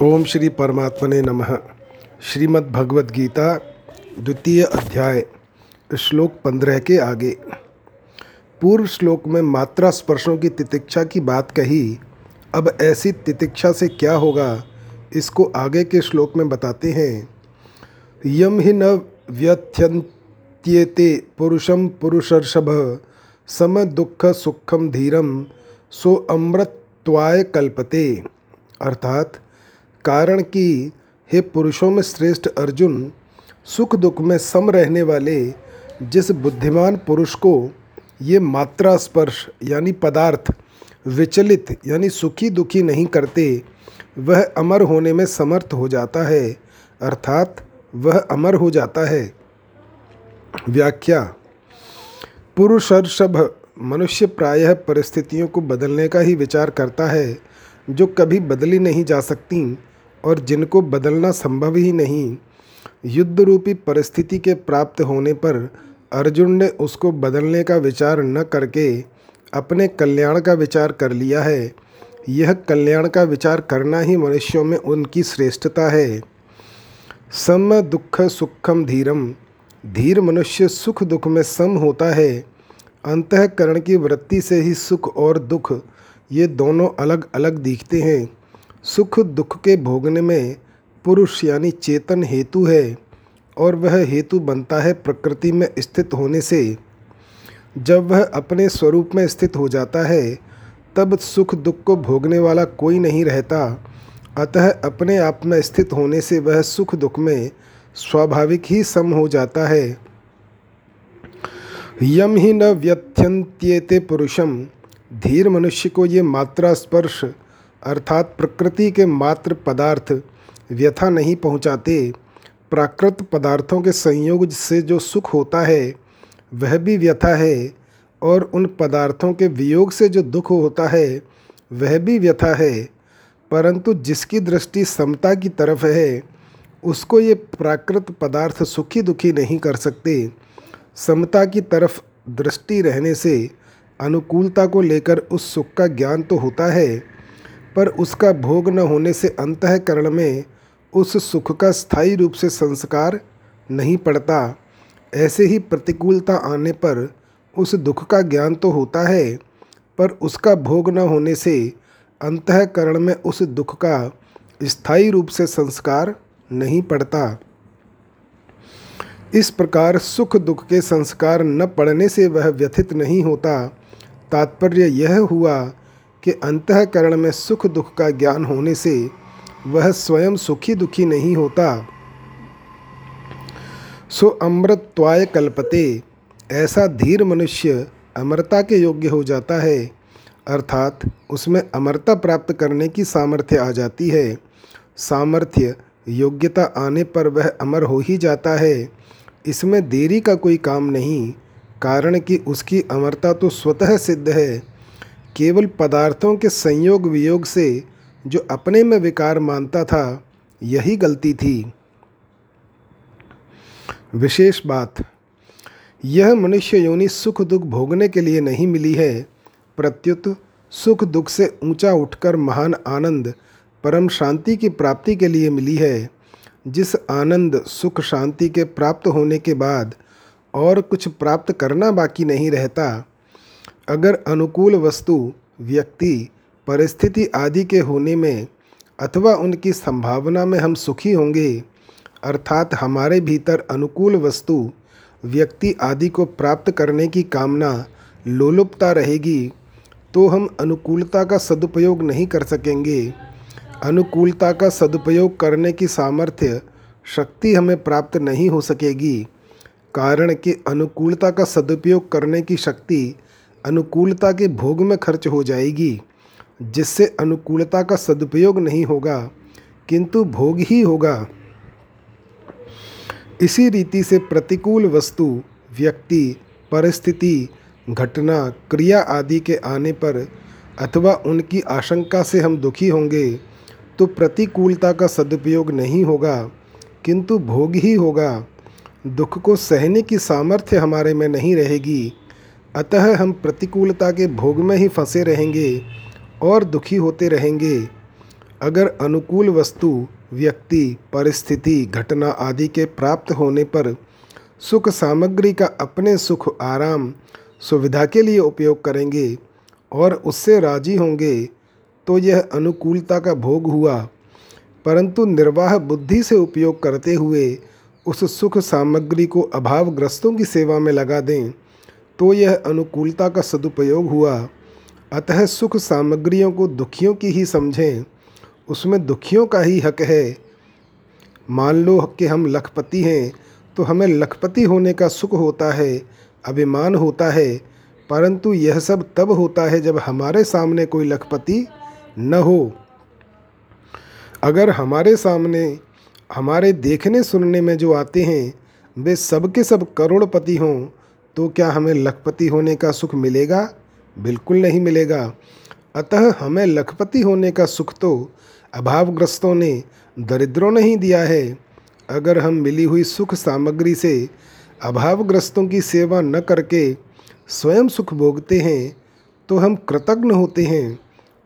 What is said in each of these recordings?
ओम श्री परमात्मने नमः। श्रीमद् भगवद गीता, द्वितीय अध्याय, श्लोक पंद्रह के आगे। पूर्व श्लोक में मात्रा स्पर्शों की तितिक्षा की बात कही, अब ऐसी तितिक्षा से क्या होगा, इसको आगे के श्लोक में बताते हैं। यम ही न व्यथ्यंत्येते पुरुषम पुरुषर्षभ, सम दुख सुखम धीरम सो अमृतत्वाय कल्पते। अर्थात कारण कि हे पुरुषों में श्रेष्ठ अर्जुन, सुख दुख में सम रहने वाले जिस बुद्धिमान पुरुष को ये मात्रा स्पर्श यानी पदार्थ विचलित यानी सुखी दुखी नहीं करते, वह अमर होने में समर्थ हो जाता है, अर्थात वह अमर हो जाता है। व्याख्या, पुरुषर्षभ मनुष्य प्रायः परिस्थितियों को बदलने का ही विचार करता है, जो कभी बदली नहीं जा सकती। और जिनको बदलना संभव ही नहीं। युद्ध रूपी परिस्थिति के प्राप्त होने पर अर्जुन ने उसको बदलने का विचार न करके अपने कल्याण का विचार कर लिया है। यह कल्याण का विचार करना ही मनुष्यों में उनकी श्रेष्ठता है। सम दुख सुखम धीरम। धीर मनुष्य सुख दुख में सम होता है। अंतकरण की वृत्ति से ही सुख और दुख, ये दोनों अलग अलग दिखते हैं। सुख दुख के भोगने में पुरुष यानी चेतन हेतु है और वह हेतु बनता है प्रकृति में स्थित होने से। जब वह अपने स्वरूप में स्थित हो जाता है, तब सुख दुख को भोगने वाला कोई नहीं रहता। अतः अपने आप में स्थित होने से वह सुख दुख में स्वाभाविक ही सम हो जाता है। यम ही न व्यथ्यंत्येते पुरुषम। धीर मनुष्य को ये मात्रा स्पर्श अर्थात प्रकृति के मात्र पदार्थ व्यथा नहीं पहुँचाते। प्राकृत पदार्थों के संयोग से जो सुख होता है, वह भी व्यथा है, और उन पदार्थों के वियोग से जो दुख होता है, वह भी व्यथा है। परंतु जिसकी दृष्टि समता की तरफ़ है, उसको ये प्राकृत पदार्थ सुखी दुखी नहीं कर सकते। समता की तरफ़ दृष्टि रहने से अनुकूलता को लेकर उस सुख का ज्ञान तो होता है पर उसका भोग न होने से अंतकरण में उस सुख का स्थायी रूप से संस्कार नहीं पड़ता। ऐसे ही प्रतिकूलता आने पर उस दुख का ज्ञान तो होता है, पर उसका भोग न होने से अंतकरण में उस दुख का स्थायी रूप से संस्कार नहीं पड़ता। इस प्रकार सुख दुख के संस्कार न पड़ने से वह व्यथित नहीं होता। तात्पर्य यह हुआ कि अंतकरण में सुख दुख का ज्ञान होने से वह स्वयं सुखी दुखी नहीं होता। सो अमृतत्वाय कल्पते, ऐसा धीर मनुष्य अमरता के योग्य हो जाता है, अर्थात उसमें अमरता प्राप्त करने की सामर्थ्य आ जाती है। सामर्थ्य योग्यता आने पर वह अमर हो ही जाता है। इसमें देरी का कोई काम नहीं, कारण कि उसकी अमरता तो स्वतः सिद्ध है। केवल पदार्थों के संयोग वियोग से जो अपने में विकार मानता था, यही गलती थी। विशेष बात, यह मनुष्य योनि सुख दुख भोगने के लिए नहीं मिली है, प्रत्युत सुख दुख से ऊँचा उठकर महान आनंद, परम शांति की प्राप्ति के लिए मिली है, जिस आनंद सुख शांति के प्राप्त होने के बाद और कुछ प्राप्त करना बाकी नहीं रहता। अगर अनुकूल वस्तु, व्यक्ति, परिस्थिति आदि के होने में अथवा उनकी संभावना में हम सुखी होंगे, अर्थात हमारे भीतर अनुकूल वस्तु, व्यक्ति आदि को प्राप्त करने की कामना लोलुपता रहेगी तो हम अनुकूलता का सदुपयोग नहीं कर सकेंगे। अनुकूलता का सदुपयोग करने की सामर्थ्य, शक्ति हमें प्राप्त नहीं हो सकेगी, कारण कि अनुकूलता का सदुपयोग करने की शक्ति अनुकूलता के भोग में खर्च हो जाएगी, जिससे अनुकूलता का सदुपयोग नहीं होगा, किंतु भोग ही होगा। इसी रीति से प्रतिकूल वस्तु, व्यक्ति, परिस्थिति, घटना, क्रिया आदि के आने पर अथवा उनकी आशंका से हम दुखी होंगे तो प्रतिकूलता का सदुपयोग नहीं होगा, किंतु भोग ही होगा। दुख को सहने की सामर्थ्य हमारे में नहीं रहेगी। अतः हम प्रतिकूलता के भोग में ही फंसे रहेंगे और दुखी होते रहेंगे। अगर अनुकूल वस्तु, व्यक्ति, परिस्थिति, घटना आदि के प्राप्त होने पर सुख सामग्री का अपने सुख, आराम, सुविधा के लिए उपयोग करेंगे और उससे राज़ी होंगे तो यह अनुकूलता का भोग हुआ। परंतु निर्वाह बुद्धि से उपयोग करते हुए उस सुख सामग्री को अभावग्रस्तों की सेवा में लगा दें। तो यह अनुकूलता का सदुपयोग हुआ। अतः सुख सामग्रियों को दुखियों की ही समझें, उसमें दुखियों का ही हक है। मान लो कि हम लखपति हैं तो हमें लखपति होने का सुख होता है, अभिमान होता है, परंतु यह सब तब होता है जब हमारे सामने कोई लखपति न हो। अगर हमारे सामने, हमारे देखने सुनने में जो आते हैं, वे सबके सब करोड़पति हों तो क्या हमें लखपति होने का सुख मिलेगा? बिल्कुल नहीं मिलेगा। अतः हमें लखपति होने का सुख तो अभावग्रस्तों ने दरिद्रों ने ही दिया है। अगर हम मिली हुई सुख सामग्री से अभावग्रस्तों की सेवा न करके स्वयं सुख भोगते हैं तो हम कृतज्ञ होते हैं।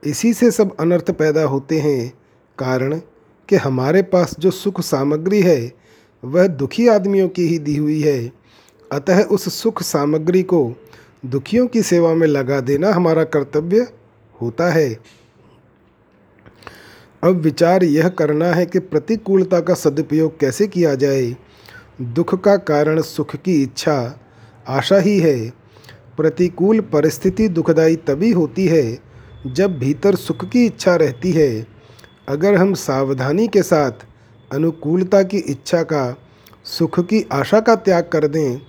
इसी से सब अनर्थ पैदा होते हैं। कारण कि हमारे पास जो सुख सामग्री है, वह दुखी आदमियों की ही दी हुई है। अतः उस सुख सामग्री को दुखियों की सेवा में लगा देना हमारा कर्तव्य होता है। अब विचार यह करना है कि प्रतिकूलता का सदुपयोग कैसे किया जाए। दुख का कारण सुख की इच्छा, आशा ही है। प्रतिकूल परिस्थिति दुखदाई तभी होती है जब भीतर सुख की इच्छा रहती है। अगर हम सावधानी के साथ अनुकूलता की इच्छा का, सुख की आशा का त्याग कर दें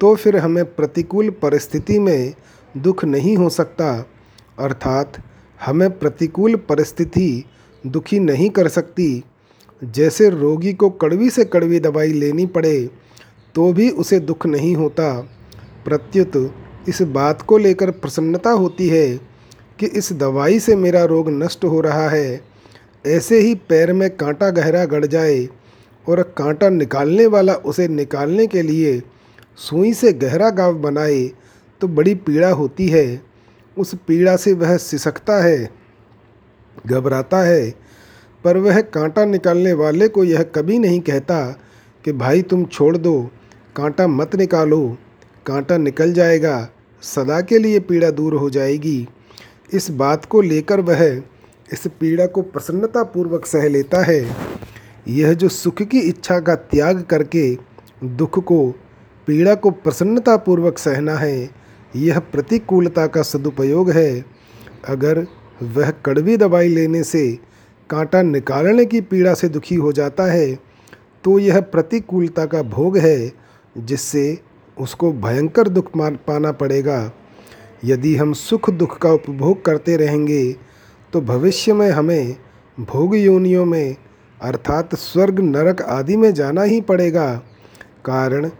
तो फिर हमें प्रतिकूल परिस्थिति में दुख नहीं हो सकता, अर्थात हमें प्रतिकूल परिस्थिति दुखी नहीं कर सकती। जैसे रोगी को कड़वी से कड़वी दवाई लेनी पड़े तो भी उसे दुख नहीं होता। प्रत्युत इस बात को लेकर प्रसन्नता होती है कि इस दवाई से मेरा रोग नष्ट हो रहा है। ऐसे ही पैर में कांटा गहरा गड़ जाए और कांटा निकालने वाला उसे निकालने के लिए सुई से गहरा गाव बनाए तो बड़ी पीड़ा होती है। उस पीड़ा से वह सिसकता है, घबराता है, पर वह कांटा निकालने वाले को यह कभी नहीं कहता कि, भाई तुम छोड़ दो, कांटा मत निकालो, कांटा निकल जाएगा, सदा के लिए पीड़ा दूर हो जाएगी। इस बात को लेकर वह इस पीड़ा को प्रसन्नतापूर्वक सह लेता है। यह जो सुख की इच्छा का त्याग करके दुख को पीड़ा को प्रसन्नतापूर्वक सहना है, यह प्रतिकूलता का सदुपयोग है। अगर वह कड़वी दवाई लेने से कांटा निकालने की पीड़ा से दुखी हो जाता है तो यह प्रतिकूलता का भोग है, जिससे उसको भयंकर दुख मान पाना पड़ेगा। यदि हम सुख दुख का उपभोग करते रहेंगे तो भविष्य में हमें भोग योनियों में, अर्थात स्वर्ग नरक आदि में जाना ही पड़ेगा। कारण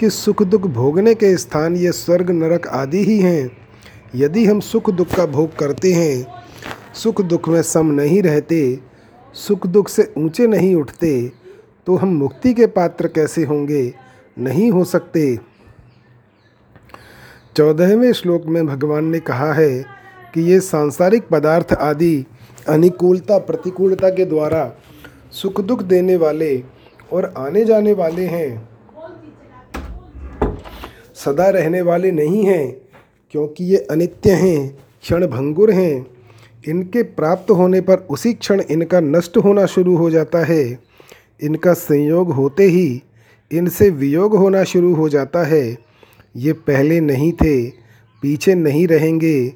कि सुख दुख भोगने के स्थान ये स्वर्ग, नरक आदि ही हैं। यदि हम सुख दुख का भोग करते हैं, सुख दुख में सम नहीं रहते, सुख दुख से ऊँचे नहीं उठते तो हम मुक्ति के पात्र कैसे होंगे? नहीं हो सकते। चौदहवें श्लोक में भगवान ने कहा है कि ये सांसारिक पदार्थ आदि अनुकूलता, प्रतिकूलता के द्वारा सुख दुख देने वाले और आने जाने वाले हैं। सदा रहने वाले नहीं हैं, क्योंकि ये अनित्य हैं, क्षण भंगुर हैं। इनके प्राप्त होने पर उसी क्षण इनका नष्ट होना शुरू हो जाता है। इनका संयोग होते ही इनसे वियोग होना शुरू हो जाता है। ये पहले नहीं थे, पीछे नहीं रहेंगे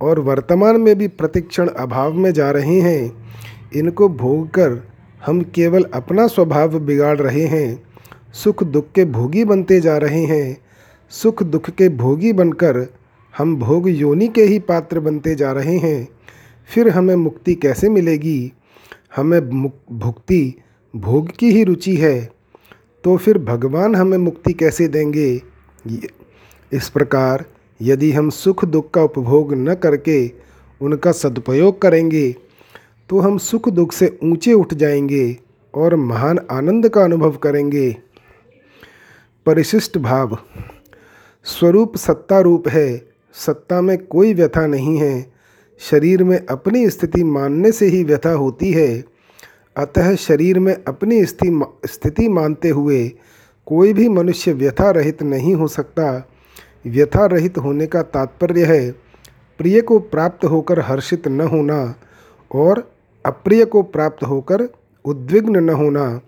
और वर्तमान में भी प्रतिक्षण अभाव में जा रहे हैं। इनको भोग कर हम केवल अपना स्वभाव बिगाड़ रहे हैं। सुख दुख के भोगी बनते जा रहे हैं। सुख दुख के भोगी बनकर हम भोग योनि के ही पात्र बनते जा रहे हैं। फिर हमें मुक्ति कैसे मिलेगी? हमें भुक्ति भोग की ही रुचि है। तो फिर भगवान हमें मुक्ति कैसे देंगे? इस प्रकार यदि हम सुख दुख का उपभोग न करके उनका सदुपयोग करेंगे तो हम सुख दुख से ऊँचे उठ जाएँगे और महान आनंद का अनुभव करेंगे। परिशिष्ट भाव। स्वरूप सत्ता रूप है, सत्ता में कोई व्यथा नहीं है, शरीर में अपनी स्थिति मानने से ही व्यथा होती है। अतः शरीर में अपनी स्थिति मानते हुए कोई भी मनुष्य व्यथा रहित नहीं हो सकता। व्यथा रहित होने का तात्पर्य है, प्रिय को प्राप्त होकर हर्षित न होना और अप्रिय को प्राप्त होकर उद्विग्न न होना।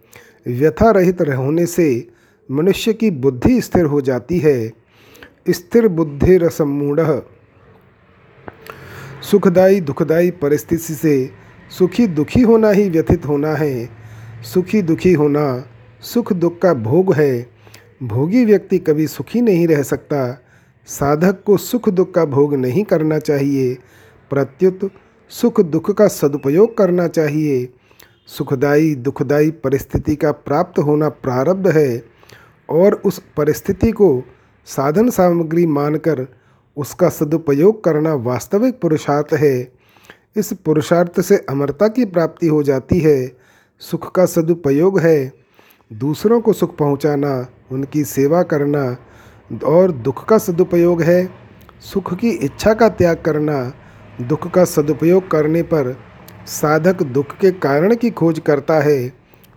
व्यथा रहित होने से मनुष्य की बुद्धि स्थिर हो जाती है। स्थिर बुद्धि रसमूढ़ सुखदायी दुखदायी परिस्थिति से सुखी दुखी होना ही व्यथित होना है। सुखी दुखी होना सुख दुख का भोग है। भोगी व्यक्ति कभी सुखी नहीं रह सकता। साधक को सुख दुख का भोग नहीं करना चाहिए। प्रत्युत सुख दुख का सदुपयोग करना चाहिए। सुखदायी दुखदायी परिस्थिति का प्राप्त होना प्रारब्ध है और उस परिस्थिति को साधन सामग्री मानकर उसका सदुपयोग करना वास्तविक पुरुषार्थ है। इस पुरुषार्थ से अमरता की प्राप्ति हो जाती है सुख का सदुपयोग है। दूसरों को सुख पहुंचाना, उनकी सेवा करना और दुख का सदुपयोग है। सुख की इच्छा का त्याग करना दुख का सदुपयोग करने पर साधक दुख के कारण की खोज करता है।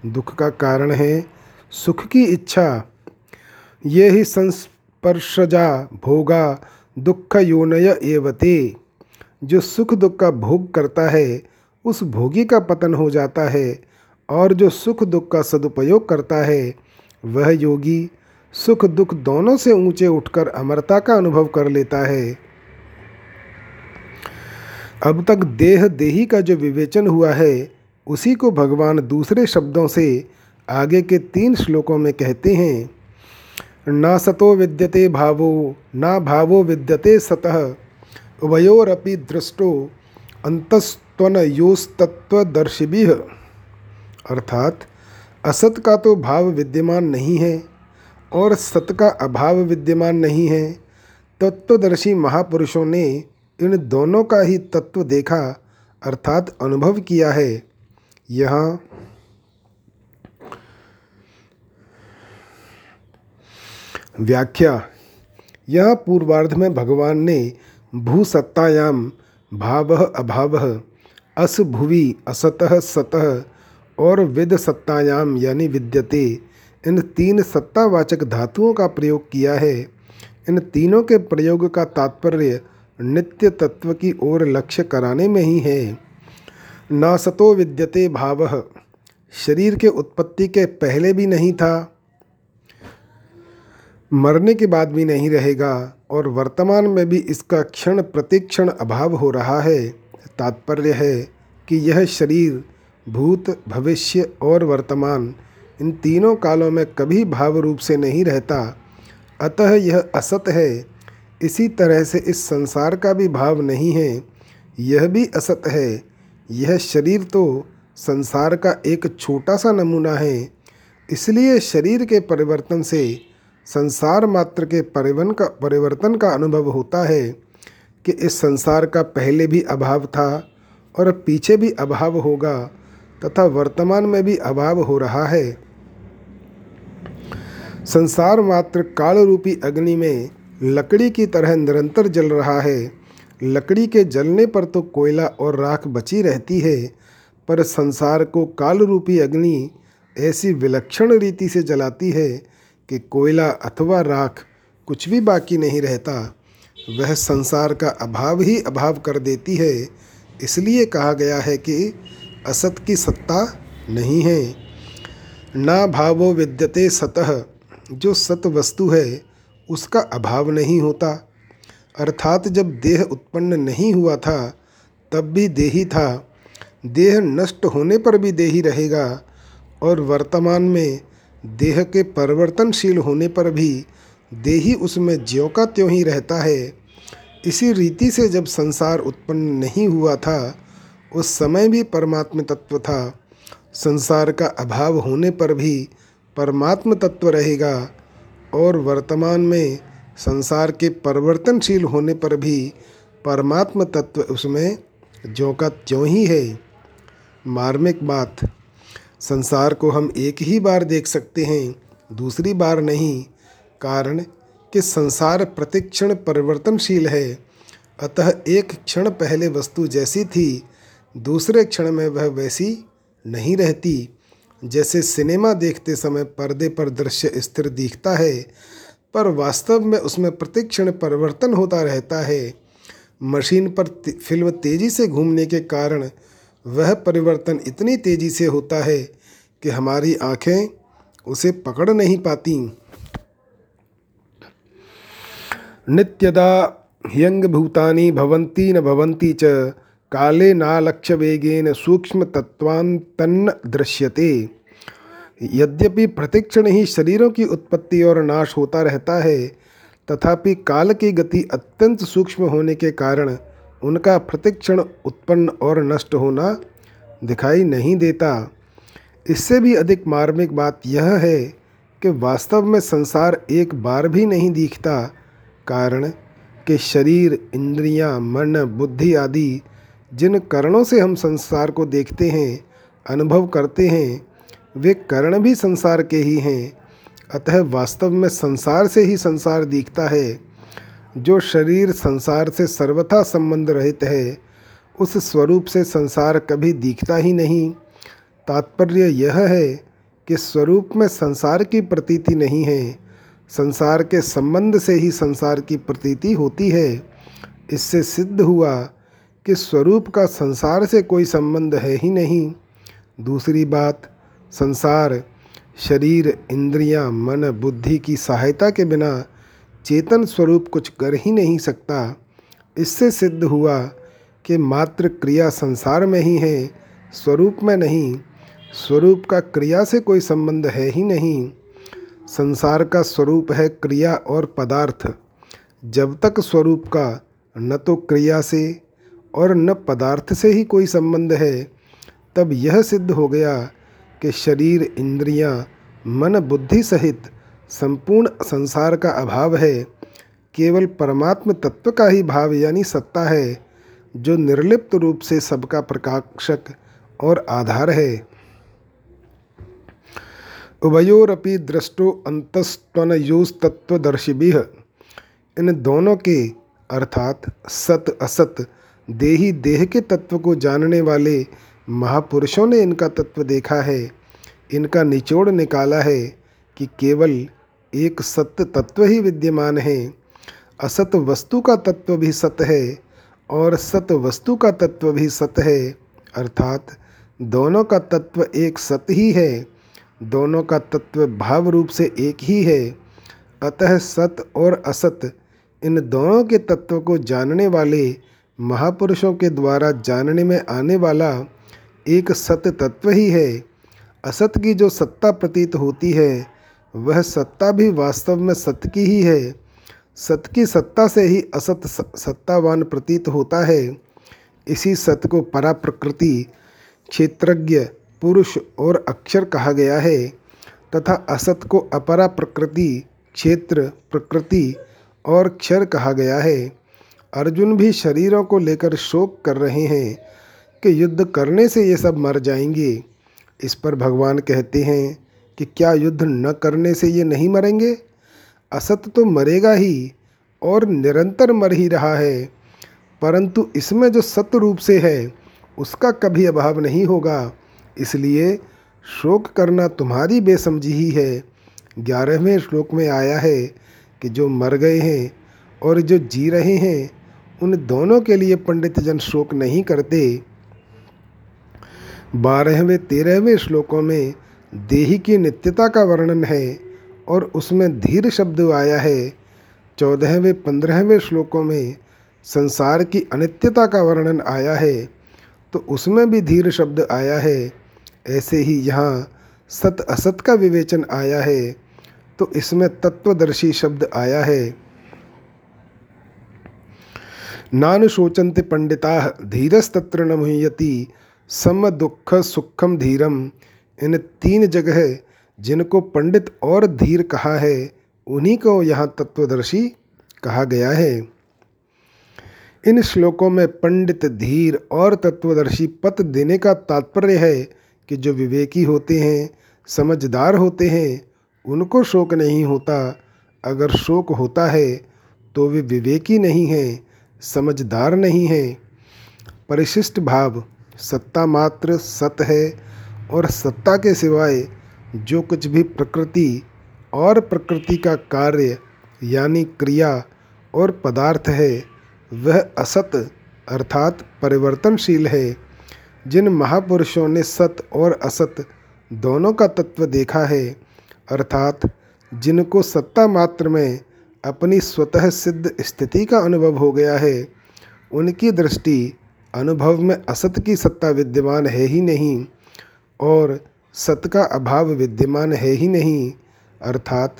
दुख का कारण है सुख की इच्छा। ये ही संस्पर्शजा भोगा दुख योनय एवते। जो सुख दुख का भोग करता है, उस भोगी का पतन हो जाता है, और जो सुख दुख का सदुपयोग करता है, वह योगी सुख दुख दोनों से ऊँचे उठकर अमरता का अनुभव कर लेता है। अब तक देह देही का जो विवेचन हुआ है, उसी को भगवान दूसरे शब्दों से आगे के तीन श्लोकों में कहते हैं। न सतो विद्यते भावो, न भावो विद्यते सतः। उभयोरपि दृष्टो अंतस्त्वन योस्तत्वदर्शिभि अर्थात, असत का तो भाव विद्यमान नहीं है और सत का अभाव विद्यमान नहीं है। तत्वदर्शी महापुरुषों ने इन दोनों का ही तत्व देखा, अर्थात अनुभव किया है। यहाँ व्याख्या। यह पूर्वार्ध में भगवान ने भूसत्तायाम भाव अभाव, अस भुवि असतः सतः और विद सत्तायाम यानी विद्यते, इन तीन सत्तावाचक धातुओं का प्रयोग किया है। इन तीनों के प्रयोग का तात्पर्य नित्य तत्व की ओर लक्ष्य कराने में ही है। न सतो विद्यते भाव, शरीर के उत्पत्ति के पहले भी नहीं था मरने के बाद भी नहीं रहेगा और वर्तमान में भी इसका क्षण प्रतिक्षण अभाव हो रहा है। तात्पर्य है कि यह शरीर, भूत, भविष्य और वर्तमान, इन तीनों कालों में कभी भाव रूप से नहीं रहता। अतः यह असत है। इसी तरह से इस संसार का भी भाव नहीं है। यह भी असत है। यह शरीर तो संसार का एक छोटा सा नमूना है। इसलिए शरीर के परिवर्तन से संसार मात्र के परिवन का, परिवर्तन का अनुभव होता है कि इस संसार का पहले भी अभाव था और पीछे भी अभाव होगा तथा वर्तमान में भी अभाव हो रहा है। संसार मात्र काल रूपी अग्नि में लकड़ी की तरह निरंतर जल रहा है। लकड़ी के जलने पर तो कोयला और राख बची रहती है, पर संसार को काल रूपी अग्नि ऐसी विलक्षण रीति से जलाती है कि कोयला अथवा राख कुछ भी बाकी नहीं रहता, वह संसार का अभाव ही अभाव कर देती है। इसलिए कहा गया है कि असत की सत्ता नहीं है। ना भावो विद्यते सतह जो सत वस्तु है, उसका अभाव नहीं होता। अर्थात जब देह उत्पन्न नहीं हुआ था, तब भी देही था। देह नष्ट होने पर भी देही रहेगा, और वर्तमान में देह के परिवर्तनशील होने पर भी देही उसमें ज्यों का त्यों ही रहता है। इसी रीति से जब संसार उत्पन्न नहीं हुआ था, उस समय भी परमात्म तत्व था। संसार का अभाव होने पर भी परमात्म तत्व रहेगा और वर्तमान में संसार के परिवर्तनशील होने पर भी परमात्म तत्व उसमें ज्यों का त्यों ही है। मार्मिक बात संसार को हम एक ही बार देख सकते हैं, दूसरी बार नहीं। कारण, कि संसार प्रतिक्षण परिवर्तनशील है। अतः एक क्षण पहले वस्तु जैसी थी, दूसरे क्षण में वह वैसी नहीं रहती। जैसे सिनेमा देखते समय पर्दे पर दृश्य स्थिर दिखता है, पर वास्तव में उसमें प्रतिक्षण परिवर्तन होता रहता है। मशीन पर फ़िल्म तेज़ी से घूमने के कारण वह परिवर्तन इतनी तेज़ी से होता है कि हमारी आँखें उसे पकड़ नहीं पाती। नित्यदा ह्यंग भूतानि भवंती न भवंती च काले नालक्ष्य वेगेन सूक्ष्म तत्वान्तन्न दृश्यते। यद्यपि प्रतिक्षण ही शरीरों की उत्पत्ति और नाश होता रहता है, तथापि काल की गति अत्यंत सूक्ष्म होने के कारण उनका प्रतिक्षण उत्पन्न और नष्ट होना दिखाई नहीं देता। इससे भी अधिक मार्मिक बात यह है कि वास्तव में संसार एक बार भी नहीं दिखता कारण कि शरीर इंद्रियाँ, मन बुद्धि आदि जिन करणों से हम संसार को देखते हैं अनुभव करते हैं वे कर्ण भी संसार के ही हैं। अतः वास्तव में संसार से ही संसार दिखता है। जो शरीर संसार से सर्वथा संबंध रहित है उस स्वरूप से संसार कभी दिखता ही नहीं। तात्पर्य यह है कि स्वरूप में संसार की प्रतीति नहीं है। संसार के संबंध से ही संसार की प्रतीति होती है। इससे सिद्ध हुआ कि स्वरूप का संसार से कोई संबंध है ही नहीं। दूसरी बात संसार शरीर इंद्रियाँ, मन बुद्धि की सहायता के बिना चेतन स्वरूप कुछ कर ही नहीं सकता। इससे सिद्ध हुआ कि मात्र क्रिया संसार में ही है स्वरूप में नहीं। स्वरूप का क्रिया से कोई संबंध है ही नहीं। संसार का स्वरूप है क्रिया और पदार्थ। जब तक स्वरूप का न तो क्रिया से और न पदार्थ से ही कोई संबंध है तब यह सिद्ध हो गया कि शरीर इंद्रियाँ, मन बुद्धि सहित संपूर्ण संसार का अभाव है, केवल परमात्म तत्व का ही भाव यानी सत्ता है, जो निर्लिप्त रूप से सबका प्रकाशक और आधार है। उभयोरपि दृष्टो अंतस्तनयोस्तत्वदर्शिभि इन दोनों के अर्थात सत असत, देही देह के तत्व को जानने वाले महापुरुषों ने इनका तत्व देखा है। इनका निचोड़ निकाला है कि केवल एक सत्य तत्व ही विद्यमान है। असत वस्तु का तत्व भी सत है और सत वस्तु का तत्व भी सत है। अर्थात दोनों का तत्व एक सत्य ही है। दोनों का तत्व भाव रूप से एक ही है। अतः सत और असत इन दोनों के तत्व को जानने वाले महापुरुषों के द्वारा जानने में आने वाला एक सत्य तत्व ही है। असत की जो सत्ता प्रतीत होती है वह सत्ता भी वास्तव में सत्य की ही है। सत्य की सत्ता से ही असत सत्तावान प्रतीत होता है। इसी सत्य को परा प्रकृति क्षेत्रज्ञ, पुरुष और अक्षर कहा गया है तथा असत को अपरा प्रकृति क्षेत्र, प्रकृति और क्षर कहा गया है। अर्जुन भी शरीरों को लेकर शोक कर रहे हैं कि युद्ध करने से ये सब मर जाएँगे। इस पर भगवान कहते हैं कि क्या युद्ध न करने से ये नहीं मरेंगे? असत तो मरेगा ही और निरंतर मर ही रहा है। परंतु इसमें जो सत्य रूप से है, उसका कभी अभाव नहीं होगा। इसलिए शोक करना तुम्हारी बेसमझी ही है। ग्यारहवें श्लोक में आया है कि जो मर गए हैं और जो जी रहे हैं, उन दोनों के लिए पंडित जन शोक नहीं करते। बारहवें, तेरहवें श्लोकों में देही की नित्यता का वर्णन है और उसमें धीर शब्द आया है। चौदहवें, पंद्रहवें श्लोकों में संसार की अनित्यता का वर्णन आया है तो उसमें भी धीर शब्द आया है। ऐसे ही यहाँ सत असत का विवेचन आया है तो इसमें तत्वदर्शी शब्द आया है। नानुशोचन्ते पंडिता, धीरस्तत्र न मुह्यति, सम दुख सुखम धीरम इन तीन जगह जिनको पंडित और धीर कहा है, उन्हीं को यहाँ तत्वदर्शी कहा गया है। इन श्लोकों में पंडित, धीर और तत्वदर्शी पत देने का तात्पर्य है कि जो विवेकी होते हैं, समझदार होते हैं, उनको शोक नहीं होता। अगर शोक होता है तो वे विवेकी नहीं हैं, समझदार नहीं हैं। परिशिष्ट भाव, सत्ता मात्र सत है और सत्ता के सिवाय जो कुछ भी प्रकृति और प्रकृति का कार्य, यानी क्रिया और पदार्थ है, वह असत अर्थात परिवर्तनशील है। जिन महापुरुषों ने सत और असत दोनों का तत्व देखा है, अर्थात जिनको सत्ता मात्र में अपनी स्वतः सिद्ध स्थिति का अनुभव हो गया है, उनकी दृष्टि अनुभव में असत की सत्ता विद्यमान है ही नहीं। और सत का अभाव विद्यमान है ही नहीं, अर्थात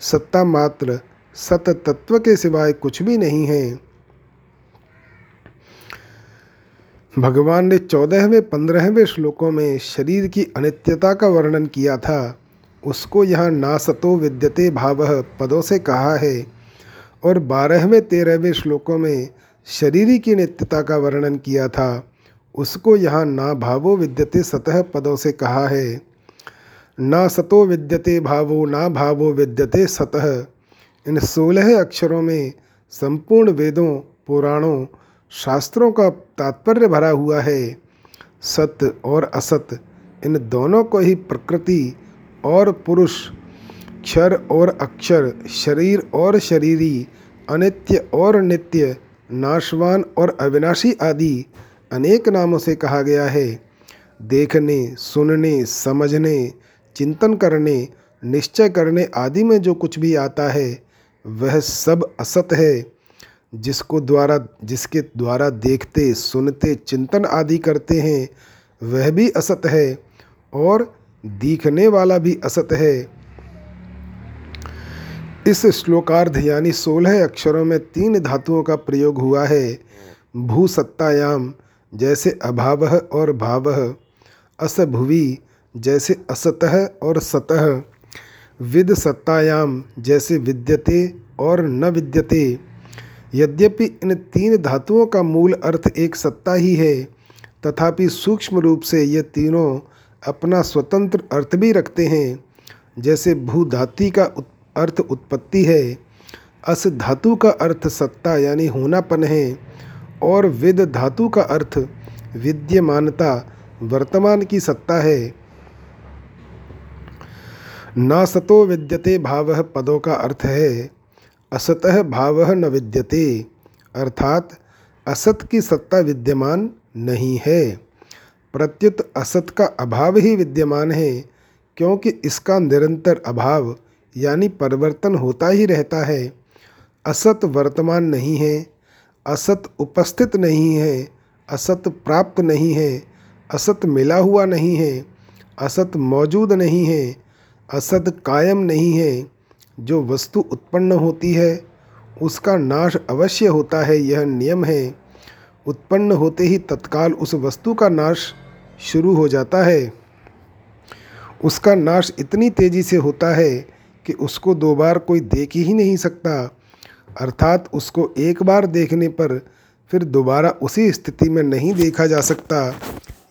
सत्ता मात्र सत तत्व के सिवाय कुछ भी नहीं है। भगवान ने चौदहवें, पंद्रहवें श्लोकों में शरीर की अनित्यता का वर्णन किया था। उसको यहाँ नासतो विद्यते भाव पदों से कहा है। और बारहवें, तेरहवें श्लोकों में शरीर की नित्यता का वर्णन किया था। उसको यहाँ ना भावो विद्यते सतह पदों से कहा है। ना सतो विद्यते भावो, ना भावो विद्यते सतह। इन सोलह अक्षरों में संपूर्ण वेदों, पुराणों, शास्त्रों का तात्पर्य भरा हुआ है। सत्य और असत, इन दोनों को ही प्रकृति और पुरुष, क्षर और अक्षर, शरीर और शरीरी, अनित्य और नित्य, नाशवान और अविनाशी आदि अनेक नामों से कहा गया है। देखने, सुनने, समझने, चिंतन करने, निश्चय करने आदि में जो कुछ भी आता है, वह सब असत है। जिसको द्वारा, जिसके द्वारा देखते, सुनते, चिंतन आदि करते हैं, वह भी असत है और दिखने वाला भी असत है। इस श्लोकार्ध यानी सोलह अक्षरों में तीन धातुओं का प्रयोग हुआ है। भू सत्तायाम जैसे अभाव और भाव, असभुवि जैसे असतः और सतह विद सत्तायाम जैसे विद्यते और न विद्यते। यद्यपि इन तीन धातुओं का मूल अर्थ एक सत्ता ही है, तथापि सूक्ष्म रूप से ये तीनों अपना स्वतंत्र अर्थ भी रखते हैं। जैसे भू धातु का अर्थ उत्पत्ति है, अस धातु का अर्थ सत्ता यानी होनापन है। और विद धातु का अर्थ विद्यमानता वर्तमान की सत्ता है। न सतो विद्यते भाव पदों का अर्थ है, असतः भाव न विद्यते, अर्थात असत की सत्ता विद्यमान नहीं है। प्रत्युत असत का अभाव ही विद्यमान है, क्योंकि इसका निरंतर अभाव यानी परिवर्तन होता ही रहता है। असत वर्तमान नहीं है असत उपस्थित नहीं है, असत प्राप्त नहीं है, असत मिला हुआ नहीं है, असत मौजूद नहीं है, असत कायम नहीं है। जो वस्तु उत्पन्न होती है, उसका नाश अवश्य होता है, यह नियम है। उत्पन्न होते ही तत्काल उस वस्तु का नाश शुरू हो जाता है। उसका नाश इतनी तेज़ी से होता है कि उसको दो बार कोई देख ही नहीं सकता। अर्थात उसको एक बार देखने पर फिर दोबारा उसी स्थिति में नहीं देखा जा सकता।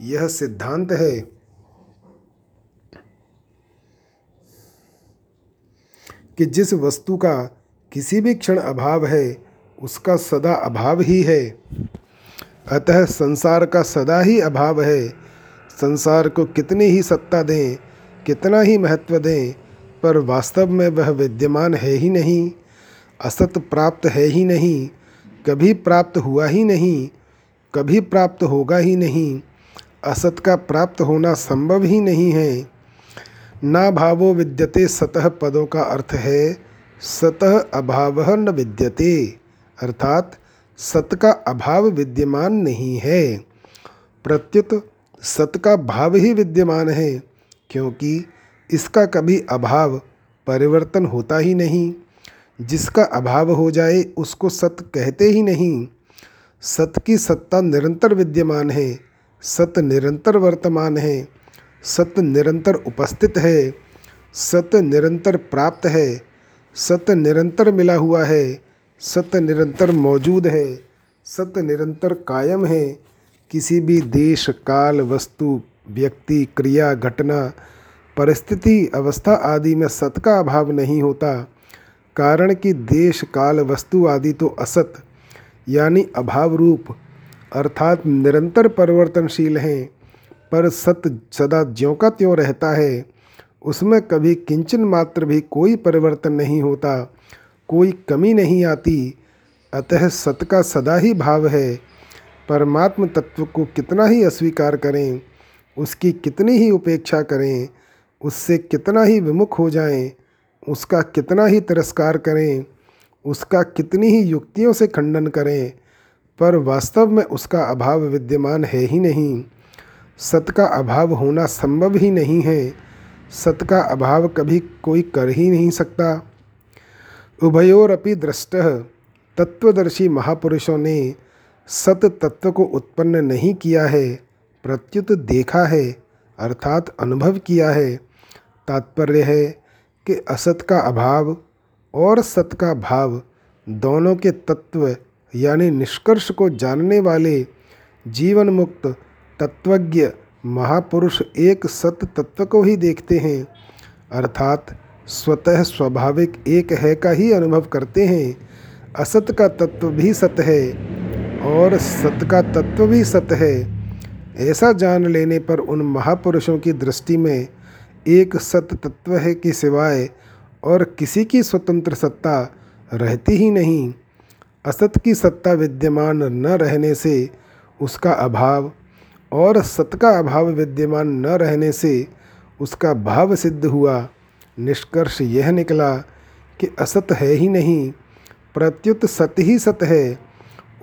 यह सिद्धांत है। कि जिस वस्तु का किसी भी क्षण अभाव है, उसका सदा अभाव ही है। अतः संसार का सदा ही अभाव है। संसार को कितनी ही सत्ता दें, कितना ही महत्व दें, पर वास्तव में वह विद्यमान है ही नहीं। असत प्राप्त है ही नहीं, कभी प्राप्त हुआ ही नहीं, कभी प्राप्त होगा ही नहीं, असत का प्राप्त होना संभव ही नहीं है। ना भावो विद्यते सतह पदों का अर्थ है सतह अभाव न विद्यते, अर्थात सत का अभाव विद्यमान नहीं है। प्रत्युत सत का भाव ही विद्यमान है, क्योंकि इसका कभी अभाव परिवर्तन होता ही नहीं। जिसका अभाव हो जाए उसको सत कहते ही नहीं। सत की सत्ता निरंतर विद्यमान है, सत निरंतर वर्तमान है सत्य निरंतर उपस्थित है सत्य निरंतर प्राप्त है सत्य निरंतर मिला हुआ है सत्य निरंतर मौजूद है सत्य निरंतर कायम है। किसी भी देश, काल, वस्तु, व्यक्ति, क्रिया, घटना, परिस्थिति, अवस्था आदि में सत का अभाव नहीं होता। कारण कि देश काल वस्तु आदि तो असत यानी अभाव रूप अर्थात निरंतर परिवर्तनशील हैं पर सत सदा ज्यों का त्यों रहता है उसमें कभी किंचन मात्र भी कोई परिवर्तन नहीं होता कोई कमी नहीं आती अतः सत का सदा ही भाव है। परमात्म तत्व को कितना ही अस्वीकार करें उसकी कितनी ही उपेक्षा करें उससे कितना ही विमुख हो जाएँ, उसका कितना ही तिरस्कार करें, उसका कितनी ही युक्तियों से खंडन करें, पर वास्तव में उसका अभाव विद्यमान है ही नहीं। सत का अभाव होना संभव ही नहीं है। सत का अभाव कभी कोई कर ही नहीं सकता। उभयोरपि दृष्ट तत्वदर्शी महापुरुषों ने सत तत्व को उत्पन्न नहीं किया है, प्रत्युत देखा है, अर्थात अनुभव किया है। तात्पर्य है कि असत का अभाव और सत का भाव दोनों के तत्व यानी निष्कर्ष को जानने वाले जीवन मुक्त तत्वज्ञ महापुरुष एक सत तत्व को ही देखते हैं। अर्थात स्वतः स्वाभाविक एक है का ही अनुभव करते हैं। असत का तत्व भी सत है और सत का तत्व भी सत है। ऐसा जान लेने पर उन महापुरुषों की दृष्टि में एक सत तत्व है कि सिवाय और किसी की स्वतंत्र सत्ता रहती ही नहीं। असत की सत्ता विद्यमान न रहने से उसका अभाव और सत का अभाव विद्यमान न रहने से उसका भाव सिद्ध हुआ। निष्कर्ष यह निकला कि असत है ही नहीं, प्रत्युत सत ही सत है।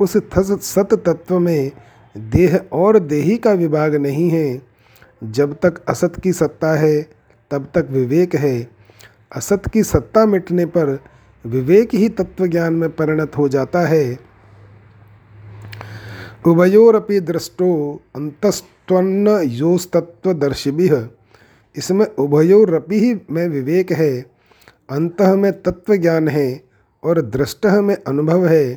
उस सत तत्व में देह और देही का विभाग नहीं है। जब तक असत की सत्ता है तब तक विवेक है। असत की सत्ता मिटने पर विवेक ही तत्व ज्ञान में परिणत हो जाता है। उभयोरपि दृष्टो अंतस्त्वन्न योस्तत्वदर्शिभि इसमें उभयोरपि ही में विवेक है। अंत में तत्व ज्ञान है और दृष्ट में अनुभव है।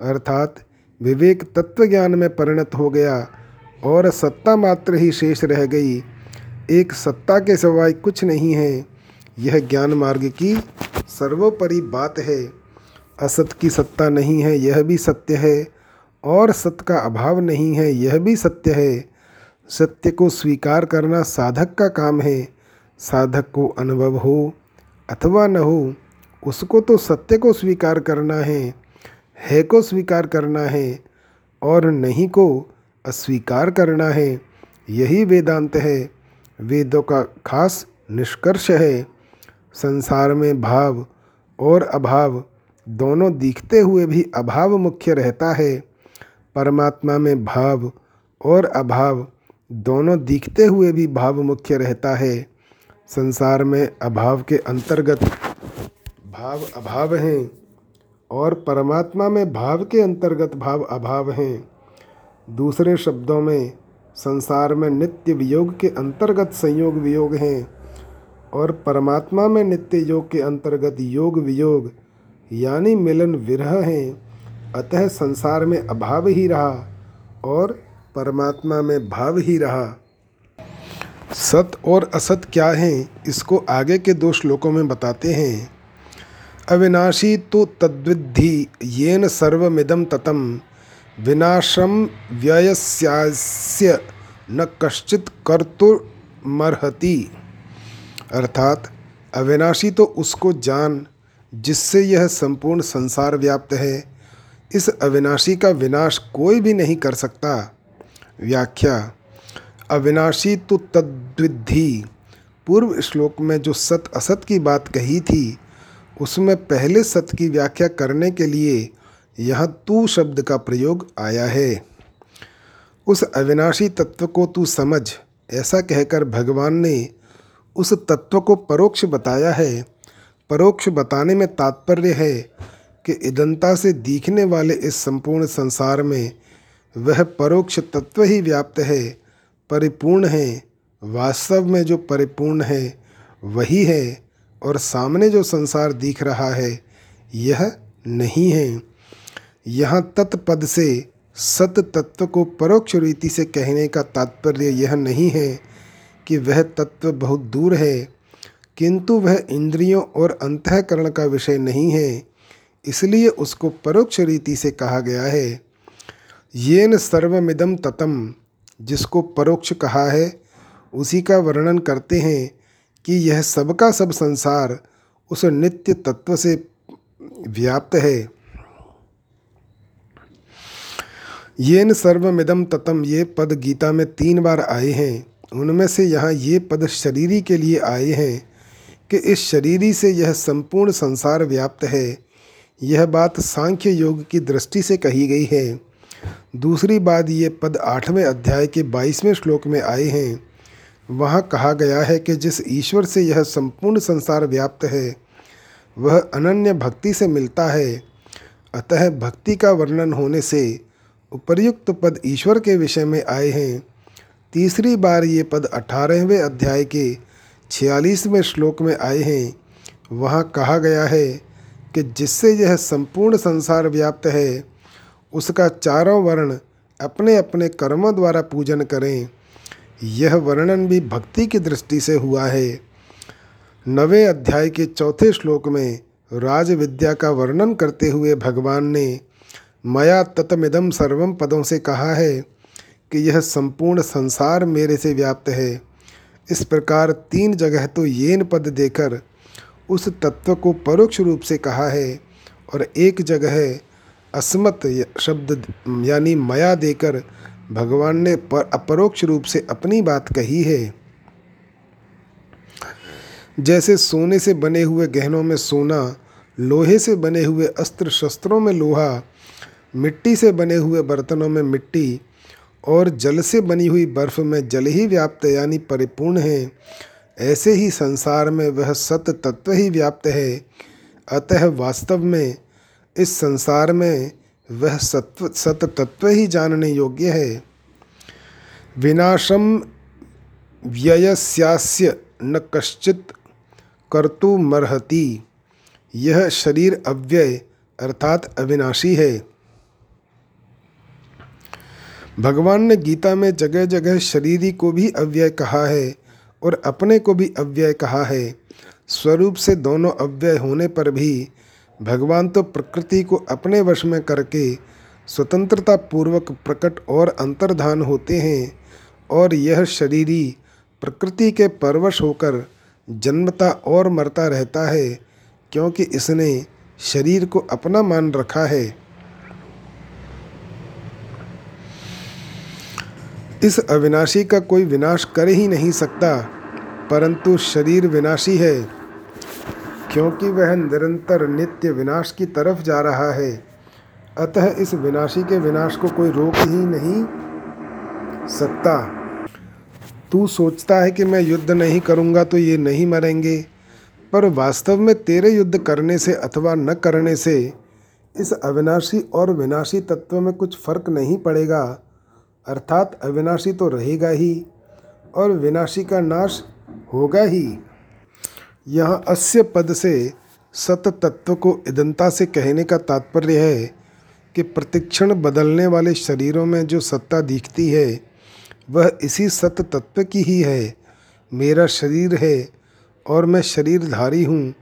अर्थात विवेक तत्व ज्ञान में परिणत हो गया और सत्ता मात्र ही शेष रह गई। एक सत्ता के सिवाय कुछ नहीं है। यह ज्ञान मार्ग की सर्वोपरि बात है। असत की सत्ता नहीं है, यह भी सत्य है। और सत्य का अभाव नहीं है, यह भी सत्य है। सत्य को स्वीकार करना साधक का काम है। साधक को अनुभव हो अथवा न हो, उसको तो सत्य को स्वीकार करना है है को स्वीकार करना है, और नहीं को अस्वीकार करना है। यही वेदांत है। वेदों का खास निष्कर्ष है। संसार में भाव और अभाव दोनों दिखते हुए भी अभाव मुख्य रहता है। परमात्मा में भाव और अभाव दोनों दिखते हुए भी भाव मुख्य रहता है। संसार में अभाव के अंतर्गत भाव अभाव हैं और परमात्मा में भाव के अंतर्गत भाव अभाव हैं। दूसरे शब्दों में संसार में नित्य वियोग के अंतर्गत संयोग वियोग हैं और परमात्मा में नित्य योग के अंतर्गत योग वियोग, यानी मिलन विरह हैं। अतः संसार में अभाव ही रहा और परमात्मा में भाव ही रहा। सत और असत क्या हैं, इसको आगे के दो श्लोकों में बताते हैं। अविनाशी तो तद्विद्धि येन सर्वमिदम ततम। विनाशम व्ययस्यास्य न कश्चित कर्तुमर्हति। अर्थात, अविनाशी तो उसको जान, जिससे यह संपूर्ण संसार व्याप्त है, इस अविनाशी का विनाश कोई भी नहीं कर सकता। व्याख्या, अविनाशी तो तद्विद्धि। पूर्व श्लोक में जो सत असत की बात कही थी, उसमें पहले सत की व्याख्या करने के लिए यहाँ तू शब्द का प्रयोग आया है। उस अविनाशी तत्व को तू समझ, ऐसा कहकर भगवान ने उस तत्व को परोक्ष बताया है। परोक्ष बताने में तात्पर्य है कि इदंता से दिखने वाले इस संपूर्ण संसार में वह परोक्ष तत्व ही व्याप्त है, परिपूर्ण है। वास्तव में जो परिपूर्ण है, वही है और सामने जो संसार दिख रहा है, यह नहीं है। यहाँ तत्पद से सत तत्व को परोक्ष रीति से कहने का तात्पर्य यह नहीं है कि वह तत्व बहुत दूर है, किंतु वह इंद्रियों और अंतकरण का विषय नहीं है, इसलिए उसको परोक्ष रीति से कहा गया है। येन सर्वमिदम ततम, जिसको परोक्ष कहा है, उसी का वर्णन करते हैं कि यह सबका सब संसार उस नित्य तत्व से व्याप्त है। येन सर्वमिदम ततम ये पद गीता में तीन बार आए हैं। उनमें से यहाँ ये पद शरीरी के लिए आए हैं कि इस शरीरी से यह संपूर्ण संसार व्याप्त है। यह बात सांख्य योग की दृष्टि से कही गई है। दूसरी बात, ये पद आठवें अध्याय के बाईसवें श्लोक में आए हैं। वहाँ कहा गया है कि जिस ईश्वर से यह संपूर्ण संसार व्याप्त है, वह अनन्य भक्ति से मिलता है। अतः भक्ति का वर्णन होने से उपर्युक्त पद ईश्वर के विषय में आए हैं। तीसरी बार ये पद अठारहवें अध्याय के छियालीसवें श्लोक में आए हैं। वहाँ कहा गया है कि जिससे यह संपूर्ण संसार व्याप्त है, उसका चारों वर्ण अपने अपने कर्मों द्वारा पूजन करें। यह वर्णन भी भक्ति की दृष्टि से हुआ है। नवे अध्याय के चौथे श्लोक में राज विद्या का वर्णन करते हुए भगवान ने मया ततमिदम सर्वम पदों से कहा है कि यह संपूर्ण संसार मेरे से व्याप्त है। इस प्रकार तीन जगह तो येन पद देकर उस तत्व को परोक्ष रूप से कहा है और एक जगह अस्मत शब्द, यानी मया देकर भगवान ने पर अपरोक्ष रूप से अपनी बात कही है। जैसे सोने से बने हुए गहनों में सोना, लोहे से बने हुए अस्त्र शस्त्रों में लोहा मिट्टी से बने हुए बर्तनों में मिट्टी और जल से बनी हुई बर्फ़ में जल ही व्याप्त, यानी परिपूर्ण है। ऐसे ही संसार में वह सत तत्व ही व्याप्त है। अतः वास्तव में इस संसार में वह सत्व, सत तत्व ही जानने योग्य है। विनाशम व्ययस्यास्य न कश्चित कर्तुमर्हति। यह शरीर अव्यय, अर्थात अविनाशी है। भगवान ने गीता में जगह जगह शरीरी को भी अव्यय कहा है और अपने को भी अव्यय कहा है। स्वरूप से दोनों अव्यय होने पर भी भगवान तो प्रकृति को अपने वश में करके स्वतंत्रता पूर्वक प्रकट और अंतर्धान होते हैं और यह शरीरी प्रकृति के परवश होकर जन्मता और मरता रहता है, क्योंकि इसने शरीर को अपना मान रखा है। इस अविनाशी का कोई विनाश कर ही नहीं सकता, परंतु शरीर विनाशी है, क्योंकि वह निरंतर नित्य विनाश की तरफ़ जा रहा है। अतः इस विनाशी के विनाश को कोई रोक ही नहीं सकता। तू सोचता है कि मैं युद्ध नहीं करूँगा तो ये नहीं मरेंगे, पर वास्तव में तेरे युद्ध करने से अथवा न करने से इस अविनाशी और विनाशी तत्व में कुछ फ़र्क नहीं पड़ेगा। अर्थात अविनाशी तो रहेगा ही और विनाशी का नाश होगा ही। यहाँ अस्य पद से सत तत्व को इदंता से कहने का तात्पर्य है कि प्रतिक्षण बदलने वाले शरीरों में जो सत्ता दिखती है, वह इसी सत तत्व की ही है। मेरा शरीर है और मैं शरीरधारी हूँ,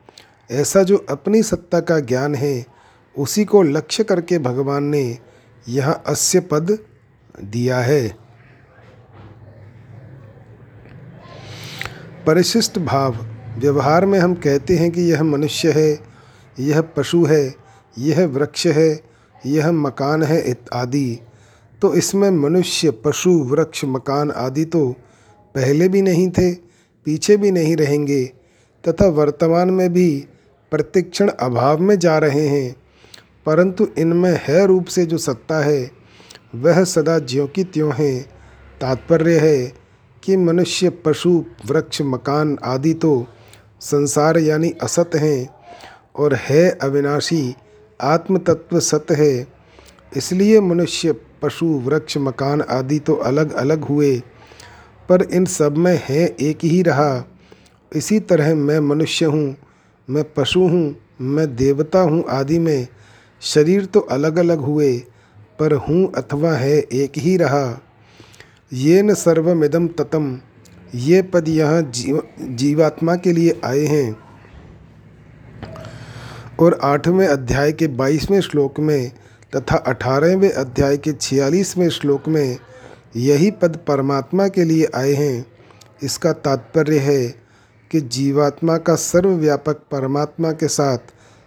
ऐसा जो अपनी सत्ता का ज्ञान है, उसी को लक्ष्य करके भगवान ने यह अस्य पद दिया है। परिशिष्ट भाव। व्यवहार में हम कहते हैं कि यह मनुष्य है, यह पशु है, यह वृक्ष है, यह मकान है इत्यादि तो इसमें मनुष्य, पशु, वृक्ष, मकान आदि तो पहले भी नहीं थे, पीछे भी नहीं रहेंगे, तथा वर्तमान में भी प्रतिक्षण अभाव में जा रहे हैं। परंतु इनमें है रूप से जो सत्ता है वह सदा ज्यों की त्यों है। तात्पर्य है कि मनुष्य, पशु, वृक्ष, मकान आदि तो संसार यानी असत हैं और है अविनाशी आत्म तत्व सत्य है। इसलिए मनुष्य, पशु, वृक्ष, मकान आदि तो अलग अलग हुए, पर इन सब में है एक ही रहा। इसी तरह मैं मनुष्य हूँ, मैं पशु हूँ, मैं देवता हूँ आदि में शरीर तो अलग अलग हुए पर हूँ अथवा है एक ही रहा। ये न सर्वमिदम ततम। ये पद यहाँ जीव, जीवात्मा के लिए आए हैं। और आठवें अध्याय के बाईसवें श्लोक में तथा अठारहवें अध्याय के छियालीसवें श्लोक में यही पद परमात्मा के लिए आए हैं। इसका तात्पर्य है कि जीवात्मा का सर्वव्यापक परमात्मा के साथ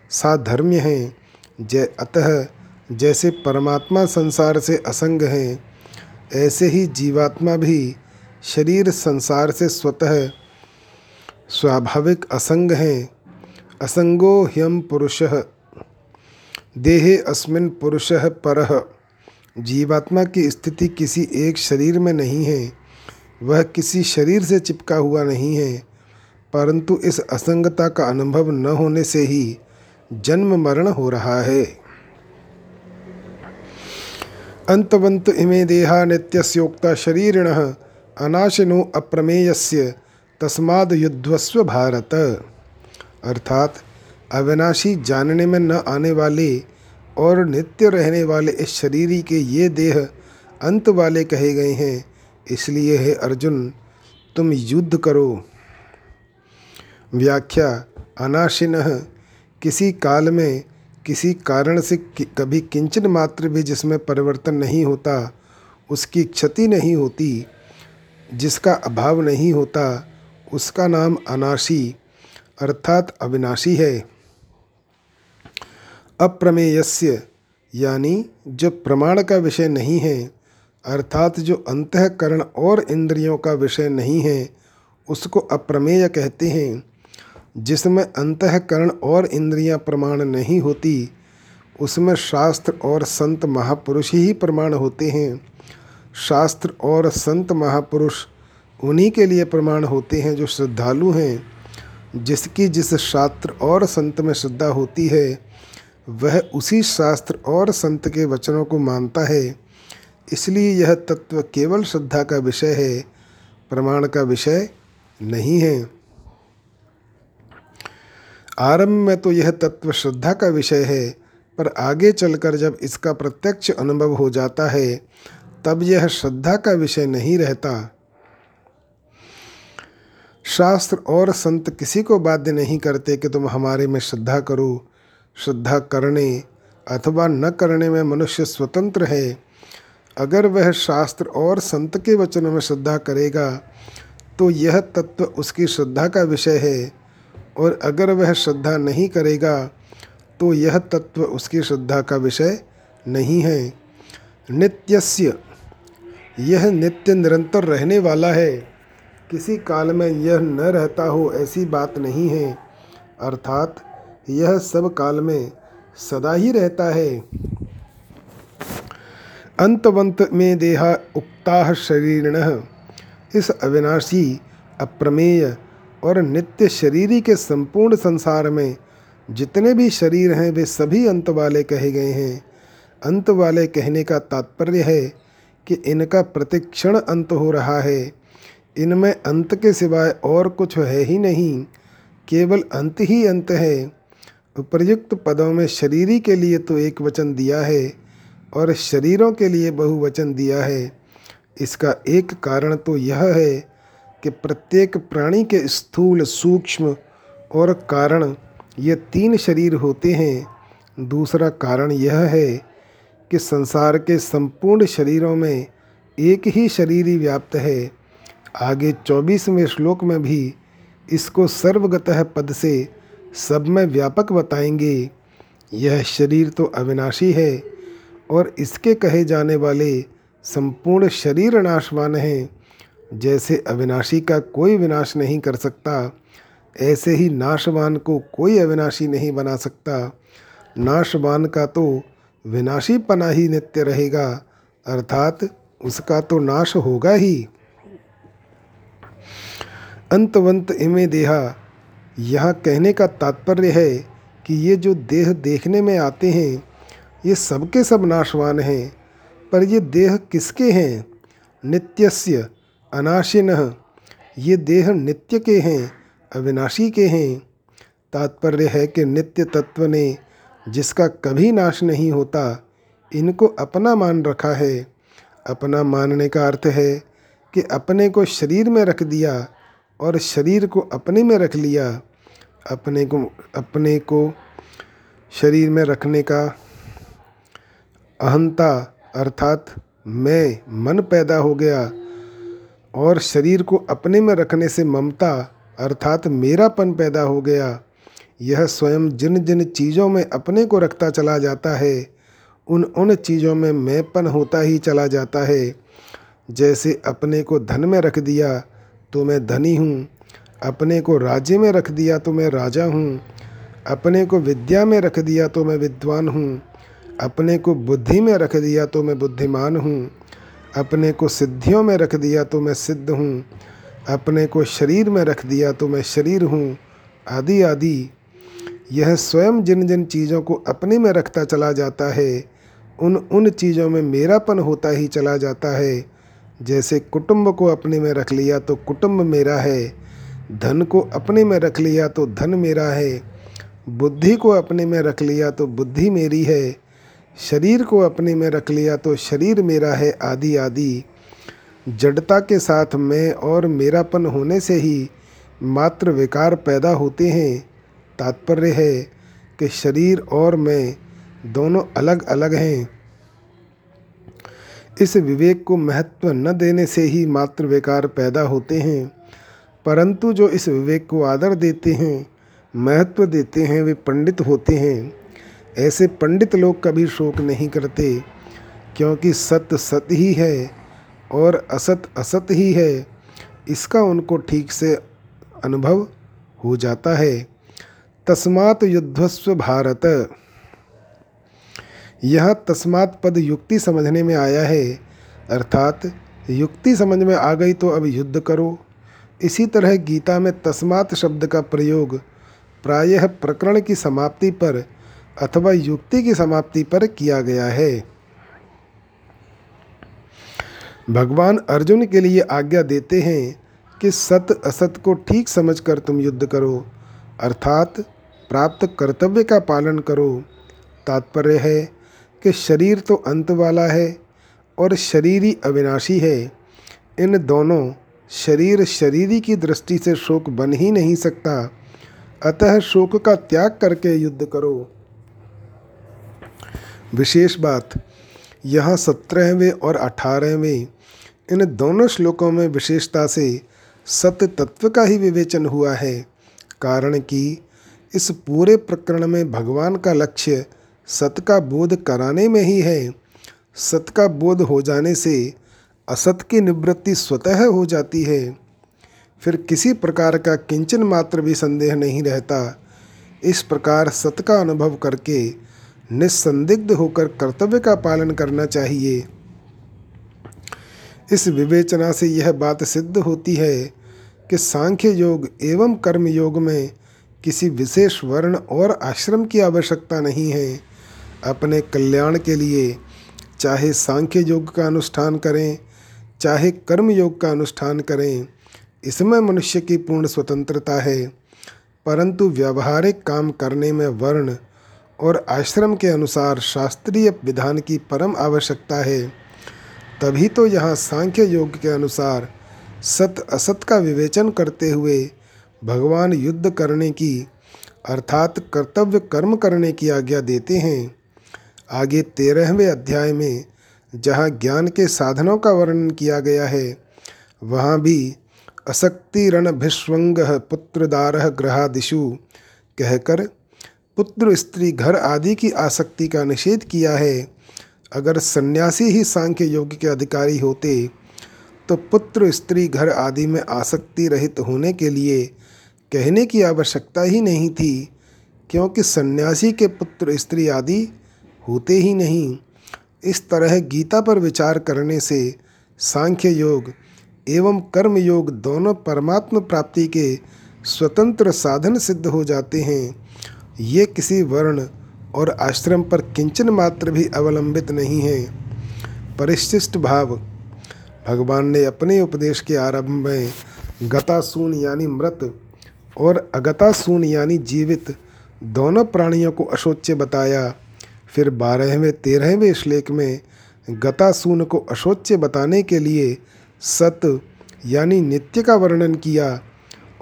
साधर्म्य है। जय, अतः जैसे परमात्मा संसार से असंग हैं, ऐसे ही जीवात्मा भी शरीर संसार से स्वतः स्वाभाविक असंग हैं। असंगो ह्यम पुरुषः, देहे अस्मिन पुरुषः परः। जीवात्मा की स्थिति किसी एक शरीर में नहीं है, वह किसी शरीर से चिपका हुआ नहीं है, परंतु इस असंगता का अनुभव न होने से ही जन्म मरण हो रहा है। अंतवंत इमे देहा नित्योक्ता शरीरिण, अनाशिनो अप्रमेयस्य, तस्माद युद्धस्व भारत। अर्थात, अविनाशी जानने में न आने वाले और नित्य रहने वाले इस शरीरी के ये देह अंत वाले कहे गए हैं, इसलिए है अर्जुन, तुम युद्ध करो। व्याख्या, अनाशिन, किसी काल में किसी कारण से कभी किंचन मात्र भी जिसमें परिवर्तन नहीं होता, उसकी क्षति नहीं होती, जिसका अभाव नहीं होता, उसका नाम अनाशी, अर्थात अविनाशी है। अप्रमेयस्य, यानी जो प्रमाण का विषय नहीं है, अर्थात जो अंतकरण और इंद्रियों का विषय नहीं है, उसको अप्रमेय कहते हैं। जिसमें अंतकरण और इंद्रियाँ प्रमाण नहीं होती, उसमें शास्त्र और संत महापुरुष ही प्रमाण होते हैं। शास्त्र और संत महापुरुष उन्हीं के लिए प्रमाण होते हैं जो श्रद्धालु हैं। जिसकी जिस शास्त्र और संत में श्रद्धा होती है, वह उसी शास्त्र और संत के वचनों को मानता है। इसलिए यह तत्व केवल श्रद्धा का विषय है, प्रमाण का विषय नहीं है। आरंभ में तो यह तत्व श्रद्धा का विषय है, पर आगे चलकर जब इसका प्रत्यक्ष अनुभव हो जाता है, तब यह श्रद्धा का विषय नहीं रहता। शास्त्र और संत किसी को बाध्य नहीं करते कि तुम हमारे में श्रद्धा करो, श्रद्धा करने अथवा न करने में मनुष्य स्वतंत्र है। अगर वह शास्त्र और संत के वचनों में श्रद्धा करेगा तो यह तत्व उसकी श्रद्धा का विषय है। और अगर वह श्रद्धा नहीं करेगा तो यह तत्व उसकी श्रद्धा का विषय नहीं है। नित्यस्य, यह नित्य निरंतर रहने वाला है। किसी काल में यह न रहता हो ऐसी बात नहीं है। अर्थात, यह सब काल में सदा ही रहता है। अंतवंत में देहा उक्ता शरीरण, इस अविनाशी, अप्रमेय और नित्य शरीरी के संपूर्ण संसार में जितने भी शरीर हैं, वे सभी अंत वाले कहे गए हैं। अंत वाले कहने का तात्पर्य है कि इनका प्रतिक्षण अंत हो रहा है। इनमें अंत के सिवाय और कुछ है ही नहीं, केवल अंत ही अंत है। उपर्युक्त पदों में शरीरी के लिए तो एक वचन दिया है और शरीरों के लिए बहुवचन दिया है। इसका एक कारण तो यह है कि प्रत्येक प्राणी के स्थूल, सूक्ष्म और कारण ये तीन शरीर होते हैं। दूसरा कारण यह है कि संसार के संपूर्ण शरीरों में एक ही शरीर ही व्याप्त है। आगे चौबीसवें श्लोक में भी इसको सर्वगतः पद से सब में व्यापक बताएँगे। यह शरीर तो अविनाशी है और इसके कहे जाने वाले संपूर्ण शरीर नाशवान हैं। जैसे अविनाशी का कोई विनाश नहीं कर सकता, ऐसे ही नाशवान को कोई अविनाशी नहीं बना सकता। नाशवान का तो विनाशी पना ही नित्य रहेगा, अर्थात उसका तो नाश होगा ही। अंतवंत इमे देहा, यह कहने का तात्पर्य है कि ये जो देह देखने में आते हैं, ये सबके सब नाशवान हैं, पर ये देह किसके हैं? नित्यस्य अनाशिन। ये देह नित्य के हैं, अविनाशी के हैं। तात्पर्य है कि नित्य तत्व ने जिसका कभी नाश नहीं होता, इनको अपना मान रखा है। अपना मानने का अर्थ है कि अपने को शरीर में रख दिया और शरीर को अपने में रख लिया। अपने को अपने को शरीर में रखने का अहंता अर्थात मैं, मन पैदा हो गया। और शरीर को अपने में रखने से ममता अर्थात मेरापन पैदा हो गया। यह स्वयं जिन जिन चीज़ों में अपने को रखता चला जाता है, उन उन चीज़ों में मैंपन होता ही चला जाता है। जैसे अपने को धन में रख दिया तो मैं धनी हूँ, अपने को राज्य में रख दिया तो मैं राजा हूँ, अपने को विद्या में रख दिया तो मैं विद्वान हूँ, अपने को बुद्धि में रख दिया तो मैं बुद्धिमान हूँ। अपने को सिद्धियों में रख दिया तो मैं सिद्ध हूँ। अपने को शरीर में रख दिया तो मैं शरीर हूँ। आदि आदि। यह स्वयं जिन जिन चीज़ों को अपने में रखता चला जाता है, उन उन चीज़ों में मेरापन होता ही चला जाता है। जैसे कुटुंब को अपने में रख लिया तो कुटुंब मेरा है। धन को अपने में रख लिया तो धन मेरा है। बुद्धि को अपने में रख लिया तो बुद्धि मेरी है। शरीर को अपने में रख लिया तो शरीर मेरा है आदि आदि। जड़ता के साथ मैं और मेरापन होने से ही मात्र विकार पैदा होते हैं। तात्पर्य है कि शरीर और मैं दोनों अलग अलग हैं। इस विवेक को महत्व न देने से ही मात्र विकार पैदा होते हैं। परंतु जो इस विवेक को आदर देते हैं, महत्व देते हैं, वे पंडित होते हैं। ऐसे पंडित लोग कभी शोक नहीं करते, क्योंकि सत्य सत्य ही है और असत असत ही है। इसका उनको ठीक से अनुभव हो जाता है। तस्मात युद्धस्व भारत। यह तस्मात पद युक्ति समझने में आया है। अर्थात युक्ति समझ में आ गई तो अब युद्ध करो। इसी तरह गीता में तस्मात शब्द का प्रयोग प्रायः प्रकरण की समाप्ति पर अथवा युक्ति की समाप्ति पर किया गया है। भगवान अर्जुन के लिए आज्ञा देते हैं कि सत असत को ठीक समझकर तुम युद्ध करो, अर्थात प्राप्त कर्तव्य का पालन करो। तात्पर्य है कि शरीर तो अंत वाला है और शरीरी अविनाशी है। इन दोनों शरीर शरीरी की दृष्टि से शोक बन ही नहीं सकता। अतः शोक का त्याग करके युद्ध करो। विशेष बात, यहाँ सत्रहवें और अठारहवें, इन दोनों श्लोकों में विशेषता से सत्य तत्व का ही विवेचन हुआ है। कारण कि इस पूरे प्रकरण में भगवान का लक्ष्य सत का बोध कराने में ही है। सत का बोध हो जाने से असत की निवृत्ति स्वतः हो जाती है। फिर किसी प्रकार का किंचन मात्र भी संदेह नहीं रहता। इस प्रकार सत का अनुभव करके निस्संदिग्ध होकर कर्तव्य का पालन करना चाहिए। इस विवेचना से यह बात सिद्ध होती है कि सांख्य योग एवं कर्म योग में किसी विशेष वर्ण और आश्रम की आवश्यकता नहीं है। अपने कल्याण के लिए चाहे सांख्य योग का अनुष्ठान करें, चाहे कर्म योग का अनुष्ठान करें, इसमें मनुष्य की पूर्ण स्वतंत्रता है। परंतु व्यावहारिक काम करने में वर्ण और आश्रम के अनुसार शास्त्रीय विधान की परम आवश्यकता है। तभी तो यहाँ सांख्य योग के अनुसार सत असत का विवेचन करते हुए भगवान युद्ध करने की, अर्थात कर्तव्य कर्म करने की आज्ञा देते हैं। आगे तेरहवें अध्याय में जहाँ ज्ञान के साधनों का वर्णन किया गया है, वहाँ भी असक्ति रण भिस्वंग पुत्रदार ग्रहादिशु कहकर पुत्र, स्त्री, घर आदि की आसक्ति का निषेध किया है। अगर सन्यासी ही सांख्य योग के अधिकारी होते तो पुत्र, स्त्री, घर आदि में आसक्ति रहित होने के लिए कहने की आवश्यकता ही नहीं थी, क्योंकि सन्यासी के पुत्र, स्त्री आदि होते ही नहीं। इस तरह गीता पर विचार करने से सांख्य योग एवं कर्म योग दोनों परमात्म प्राप्ति के स्वतंत्र साधन सिद्ध हो जाते हैं। ये किसी वर्ण और आश्रम पर किंचन मात्र भी अवलंबित नहीं है। परिशिष्ट भाव। भगवान ने अपने उपदेश के आरंभ में गतासून यानी मृत और अगतासून यानी जीवित दोनों प्राणियों को अशोच्य बताया। फिर बारहवें, तेरहवें श्लेक में गतासून को अशोच्य बताने के लिए सत यानी नित्य का वर्णन किया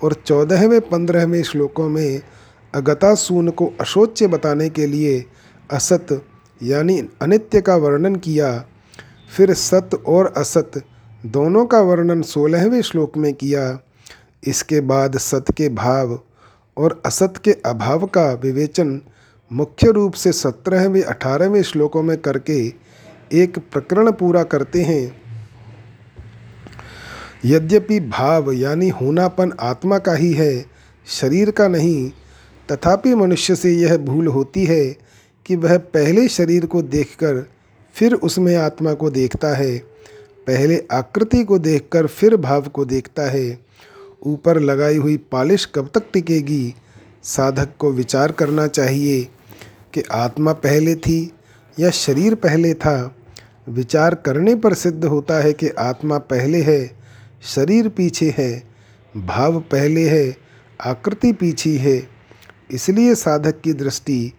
और चौदहवें, पंद्रहवें श्लोकों में अगतासून को अशोच्य बताने के लिए असत, यानी अनित्य का वर्णन किया। फिर सत और असत, दोनों का वर्णन सोलहवें श्लोक में किया। इसके बाद सत के भाव और असत के अभाव का विवेचन मुख्य रूप से सत्रहवें, अठारहवें श्लोकों में करके एक प्रकरण पूरा करते हैं। यद्यपि भाव, यानी होनापन आत्मा का ही है, शरीर का नहीं तथापि मनुष्य से यह भूल होती है कि वह पहले शरीर को देखकर फिर उसमें आत्मा को देखता है, पहले आकृति को देखकर फिर भाव को देखता है। ऊपर लगाई हुई पालिश कब तक टिकेगी? साधक को विचार करना चाहिए कि आत्मा पहले थी या शरीर पहले था। विचार करने पर सिद्ध होता है कि आत्मा पहले है, शरीर पीछे है, भाव पहले है, आकृति पीछे है। इसलिए साधक की दृष्टि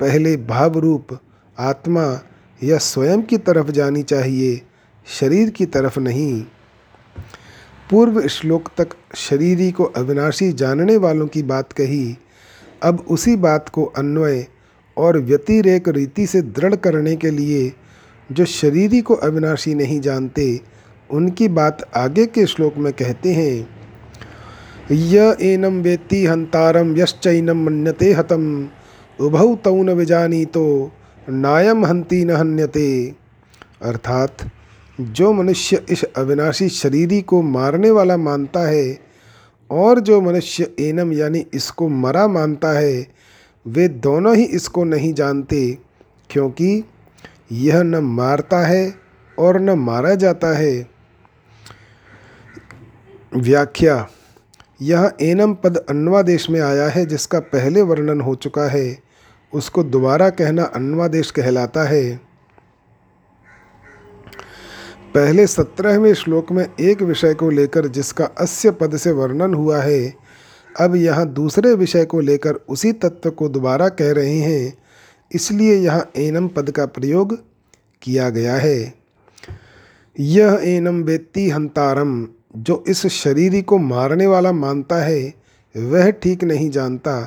पहले भाव रूप आत्मा या स्वयं की तरफ़ जानी चाहिए, शरीर की तरफ़ नहीं। पूर्व श्लोक तक शरीरी को अविनाशी जानने वालों की बात कही, अब उसी बात को अन्वय और व्यतिरेक रीति से दृढ़ करने के लिए जो शरीरी को अविनाशी नहीं जानते, उनकी बात आगे के श्लोक में कहते हैं। य एनम वेत्ति हंतारम यश्चैनम मन्यते हतम। उभौ तौ न विजानी तो नायम हंती न हन्यते। अर्थात, जो मनुष्य इस अविनाशी शरीरी को मारने वाला मानता है, और जो मनुष्य एनम यानी इसको मरा मानता है, वे दोनों ही इसको नहीं जानते, क्योंकि यह न मारता है और न मारा जाता है। व्याख्या यह एनम पद अन्वादेश में आया है, जिसका पहले वर्णन हो चुका है। उसको दोबारा कहना अन्वादेश कहलाता है। पहले सत्रहवें श्लोक में एक विषय को लेकर जिसका अस्य पद से वर्णन हुआ है, अब यहाँ दूसरे विषय को लेकर उसी तत्व को दोबारा कह रहे हैं। इसलिए यहाँ एनम पद का प्रयोग किया गया है। यह एनम वेत्ति हंतारम। जो इस शरीरी को मारने वाला मानता है, वह ठीक नहीं जानता,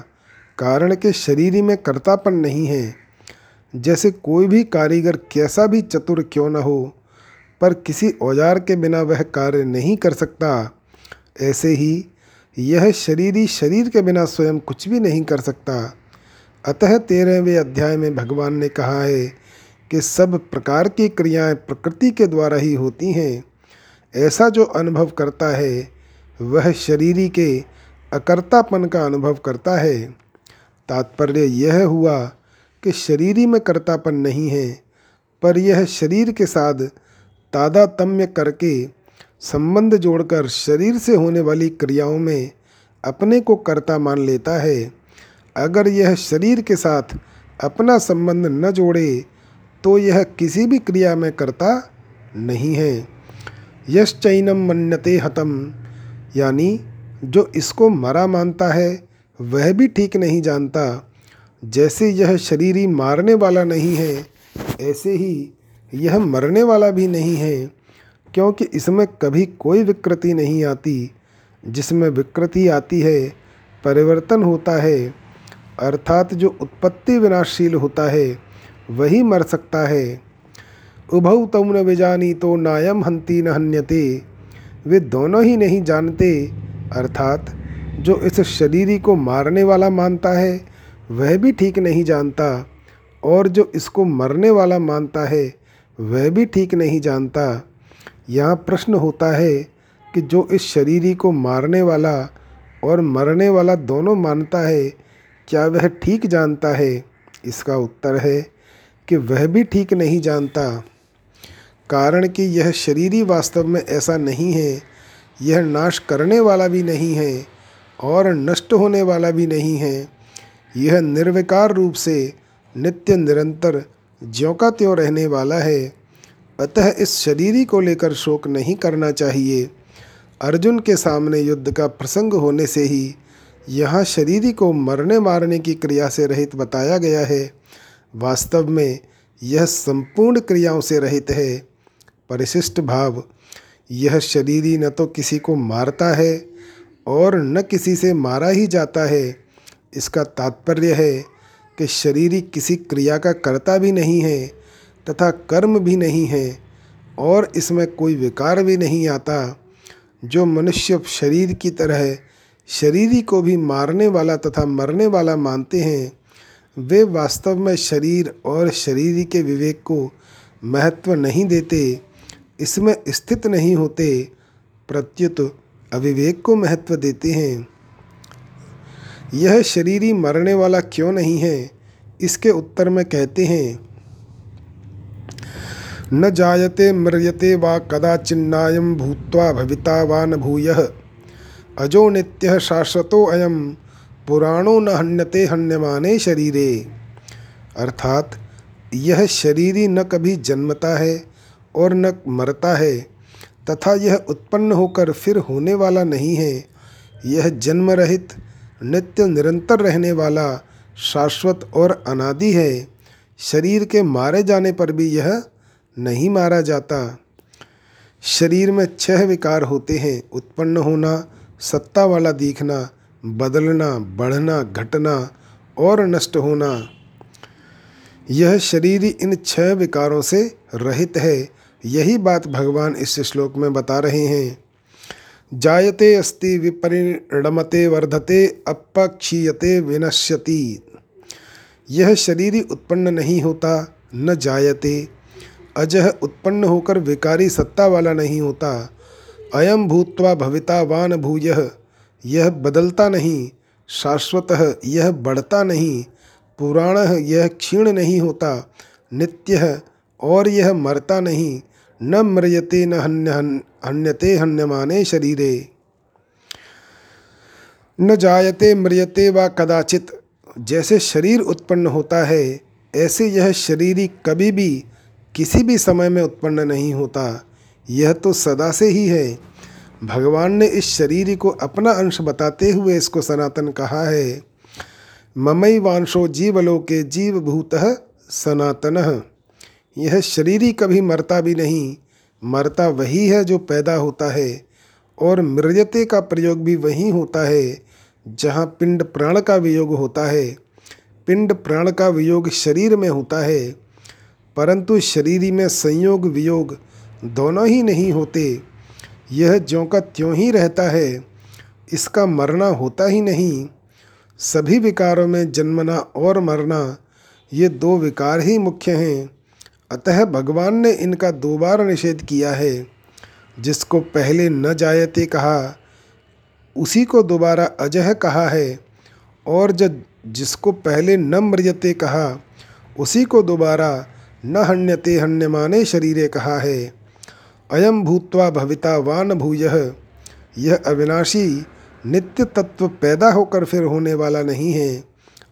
कारण के शरीरी में कर्तापन नहीं है। जैसे कोई भी कारीगर कैसा भी चतुर क्यों न हो, पर किसी औज़ार के बिना वह कार्य नहीं कर सकता। ऐसे ही यह शरीरी शरीर के बिना स्वयं कुछ भी नहीं कर सकता। अतः तेरहवें अध्याय में भगवान ने कहा है कि सब प्रकार की क्रियाएँ प्रकृति के द्वारा ही होती हैं। ऐसा जो अनुभव करता है, वह शरीरी के अकर्तापन का अनुभव करता है। तात्पर्य यह हुआ कि शरीरी में कर्तापन नहीं है, पर यह शरीर के साथ तादातम्य करके संबंध जोड़कर शरीर से होने वाली क्रियाओं में अपने को कर्ता मान लेता है। अगर यह शरीर के साथ अपना संबंध न जोड़े तो यह किसी भी क्रिया में कर्ता नहीं है। यश्चैनम मन्यते हतम। यानी, जो इसको मरा मानता है, वह भी ठीक नहीं जानता। जैसे यह शरीरी मारने वाला नहीं है, ऐसे ही यह मरने वाला भी नहीं है, क्योंकि इसमें कभी कोई विकृति नहीं आती। जिसमें विकृति आती है, परिवर्तन होता है, अर्थात जो उत्पत्ति विनाशील होता है, वही मर सकता है। उभौ तम न विजानी तो नायम हंती न हन्यते। वे दोनों ही नहीं जानते, अर्थात, जो इस शरीरी को मारने वाला मानता है, वह भी ठीक नहीं जानता, और जो इसको मरने वाला मानता है, वह भी ठीक नहीं जानता। यहाँ प्रश्न होता है कि जो इस शरीरी को मारने वाला और मरने वाला दोनों मानता है, क्या वह ठीक जानता है? इसका उत्तर है कि वह भी ठीक नहीं जानता। कारण कि यह शरीरी वास्तव में ऐसा नहीं है, यह नाश करने वाला भी नहीं है और नष्ट होने वाला भी नहीं है। यह निर्विकार रूप से नित्य निरंतर ज्यों का त्यों रहने वाला है। अतः इस शरीरी को लेकर शोक नहीं करना चाहिए। अर्जुन के सामने युद्ध का प्रसंग होने से ही यहाँ शरीरी को मरने मारने की क्रिया से रहित बताया गया है। वास्तव में यह संपूर्ण क्रियाओं से रहित है। परिशिष्ट भाव, यह शरीरी न तो किसी को मारता है और न किसी से मारा ही जाता है। इसका तात्पर्य है कि शरीर किसी क्रिया का कर्ता भी नहीं है तथा कर्म भी नहीं है और इसमें कोई विकार भी नहीं आता। जो मनुष्य शरीर की तरह शरीरी को भी मारने वाला तथा मरने वाला मानते हैं, वे वास्तव में शरीर और शरीरी के विवेक को महत्व नहीं देते। इसमें स्थित नहीं होते, प्रत्युत अविवेक को महत्व देते हैं। यह शरीरी मरने वाला क्यों नहीं है? इसके उत्तर में कहते हैं, न जायते म्रियते वा कदाचिन्नायं भूत्वा भविता वा न भूयः। अजो नित्य शाश्वतो अयम पुराणो न हन्यते हन्यमाने शरीरे। अर्थात, यह शरीरी न कभी जन्मता है और न मरता है, तथा यह उत्पन्न होकर फिर होने वाला नहीं है। यह जन्म रहित नित्य निरंतर रहने वाला, शाश्वत और अनादि है। शरीर के मारे जाने पर भी यह नहीं मारा जाता। शरीर में छह विकार होते हैं, उत्पन्न होना, सत्ता वाला दिखना, बदलना, बढ़ना, घटना और नष्ट होना। यह शरीर इन छह विकारों से रहित है। यही बात भगवान इस श्लोक में बता रहे हैं। जायते अस्ति विपरिणमते वर्धते अपक्षीयते विनश्यति। यह शरीर उत्पन्न नहीं होता, न जायते। अजह उत्पन्न होकर विकारी सत्ता वाला नहीं होता। अयम भूत्वा भविता वान भूय। यह बदलता नहीं, शाश्वत यह बढ़ता नहीं। पुराण यह क्षीण नहीं होता, नित्य और यह मरता नहीं, न म्रियते न हन्य हन्यते हन्यमाने शरीरे। न जायते म्रियते व कदाचित, जैसे शरीर उत्पन्न होता है, ऐसे यह शरीरी कभी भी, किसी भी समय में उत्पन्न नहीं होता। यह तो सदा से ही है। भगवान ने इस शरीर को अपना अंश बताते हुए इसको सनातन कहा है। ममई वांशो जीवलोके जीवभूत सनातन। यह शरीर ही कभी मरता भी नहीं। मरता वही है जो पैदा होता है, और मृजते का प्रयोग भी वही होता है, जहाँ पिंड प्राण का वियोग होता है। पिंड प्राण का वियोग शरीर में होता है, परंतु शरीर में संयोग, वियोग दोनों ही नहीं होते। यह ज्यों का त्यों ही रहता है, इसका मरना होता ही नहीं। सभी विकारों में जन्मना और मरना, ये दो विकार ही मुख्य हैं। अतः भगवान ने इनका दो बार निषेध किया है। जिसको पहले न जायते कहा, उसी को दोबारा अजह कहा है। और जब जिसको पहले न मृजते कहा, उसी को दोबारा न हण्यते हण्यमाने शरीरे कहा है। अयम भूत्वा भविता वान भूय, यह अविनाशी नित्य तत्व पैदा होकर फिर होने वाला नहीं है।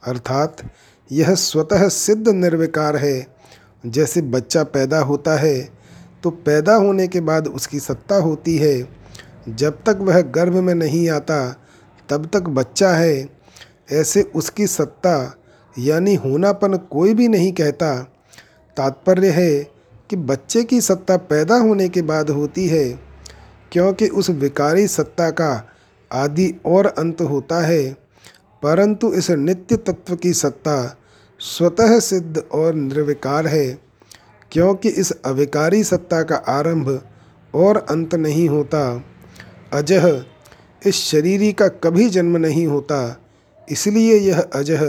अर्थात यह स्वतः सिद्ध निर्विकार है। जैसे बच्चा पैदा होता है तो पैदा होने के बाद उसकी सत्ता होती है। जब तक वह गर्भ में नहीं आता, तब तक बच्चा है। ऐसे उसकी सत्ता, यानी होनापन कोई भी नहीं कहता। तात्पर्य है कि बच्चे की सत्ता पैदा होने के बाद होती है, क्योंकि उस विकारी सत्ता का आदि और अंत होता है। परंतु इस नित्य तत्व की सत्ता स्वतः सिद्ध और निर्विकार है, क्योंकि इस अविकारी सत्ता का आरंभ और अंत नहीं होता। अजह, इस शरीरी का कभी जन्म नहीं होता, इसलिए यह अजह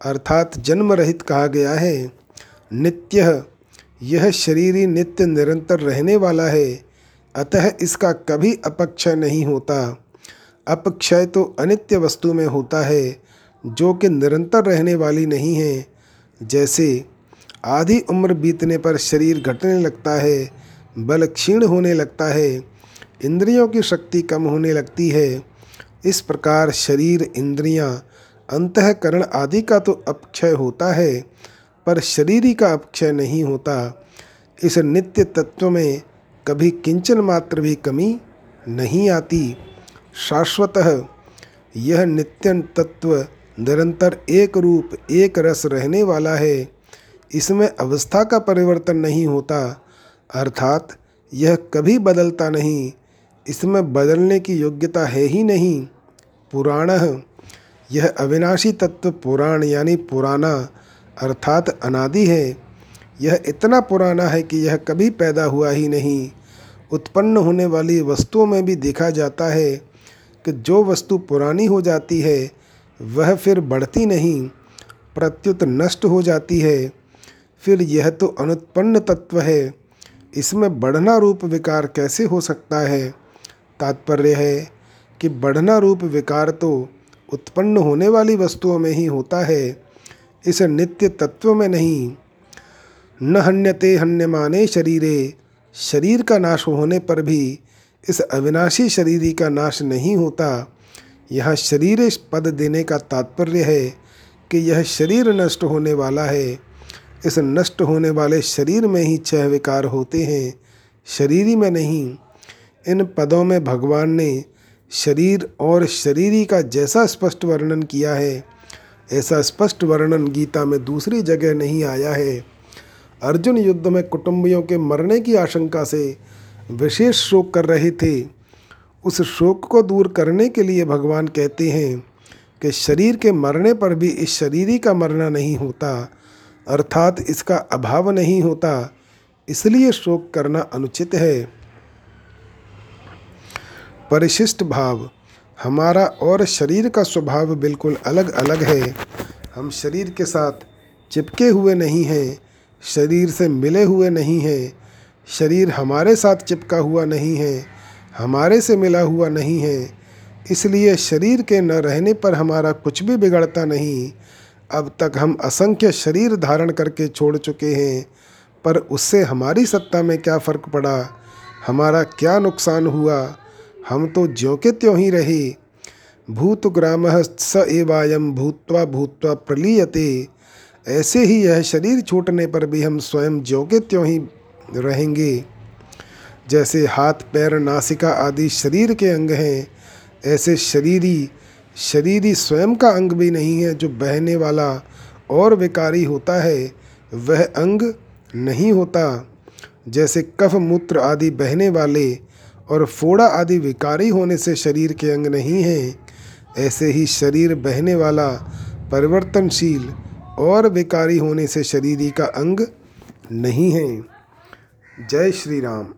अर्थात जन्म रहित कहा गया है। नित्य, यह शरीरी नित्य निरंतर रहने वाला है, अतः इसका कभी अपक्षय नहीं होता। अपक्षय तो अनित्य वस्तु में होता है, जो कि निरंतर रहने वाली नहीं है जैसे आधी उम्र बीतने पर शरीर घटने लगता है बल क्षीण होने लगता है इंद्रियों की शक्ति कम होने लगती है इस प्रकार शरीर इंद्रियाँ, अंतकरण आदि का तो अपक्षय होता है पर शरीरी का अपक्षय नहीं होता। इस नित्य तत्व में कभी किंचन मात्र भी कमी नहीं आती। शाश्वतः यह नित्य तत्व निरंतर एक रूप, एक रस रहने वाला है। इसमें अवस्था का परिवर्तन नहीं होता, अर्थात यह कभी बदलता नहीं। इसमें बदलने की योग्यता है ही नहीं। पुराण यह अविनाशी तत्व पुराण यानी पुराना, अर्थात अनादि है। यह इतना पुराना है कि यह कभी पैदा हुआ ही नहीं। उत्पन्न होने वाली वस्तुओं में भी देखा जाता है कि जो वस्तु पुरानी हो जाती है वह फिर बढ़ती नहीं, प्रत्युत नष्ट हो जाती है। फिर यह तो अनुत्पन्न तत्व है। इसमें बढ़ना रूप विकार कैसे हो सकता है? तात्पर्य है कि बढ़ना रूप विकार तो उत्पन्न होने वाली वस्तुओं में ही होता है। इस नित्य तत्व में नहीं। न हन्यते हन्यमाने शरीरे, शरीर का नाश होने पर भी इस अविनाशी शरीरी का नाश नहीं होता। यह शरीर पद देने का तात्पर्य है कि यह शरीर नष्ट होने वाला है। इस नष्ट होने वाले शरीर में ही छह विकार होते हैं। शरीरी में नहीं, इन पदों में भगवान ने शरीर और शरीरी का जैसा स्पष्ट वर्णन किया है, ऐसा स्पष्ट वर्णन गीता में दूसरी जगह नहीं आया है। अर्जुन युद्ध में कुटुंबियों के मरने की आशंका से विशेष शोक कर रहे थे। उस शोक को दूर करने के लिए भगवान कहते हैं कि शरीर के मरने पर भी इस शरीरी का मरना नहीं होता, अर्थात इसका अभाव नहीं होता, इसलिए शोक करना अनुचित है। परिशिष्ट भाव, हमारा और शरीर का स्वभाव बिल्कुल अलग अलग है। हम शरीर के साथ चिपके हुए नहीं हैं, शरीर से मिले हुए नहीं हैं, शरीर हमारे साथ चिपका हुआ नहीं है। हमारे से मिला हुआ नहीं है। इसलिए शरीर के न रहने पर हमारा कुछ भी बिगड़ता नहीं। अब तक हम असंख्य शरीर धारण करके छोड़ चुके हैं, पर उससे हमारी सत्ता में क्या फ़र्क पड़ा? हमारा क्या नुकसान हुआ? हम तो ज्यों के त्यों ही रहे। भूतग्राम स एवायम भूतवा भूतवा प्रलीयते। ऐसे ही यह शरीर छूटने पर भी हम स्वयं ज्यों के त्यों ही रहेंगे। जैसे हाथ, पैर, नासिका आदि शरीर के अंग हैं, ऐसे शरीरी शरीरी स्वयं का अंग भी नहीं है जो बहने वाला और विकारी होता है, वह अंग नहीं होता। जैसे कफ, मूत्र आदि बहने वाले और फोड़ा आदि विकारी होने से शरीर के अंग नहीं हैं, ऐसे ही शरीर बहने वाला, परिवर्तनशील और विकारी होने से शरीरी का अंग नहीं है। जय श्री राम।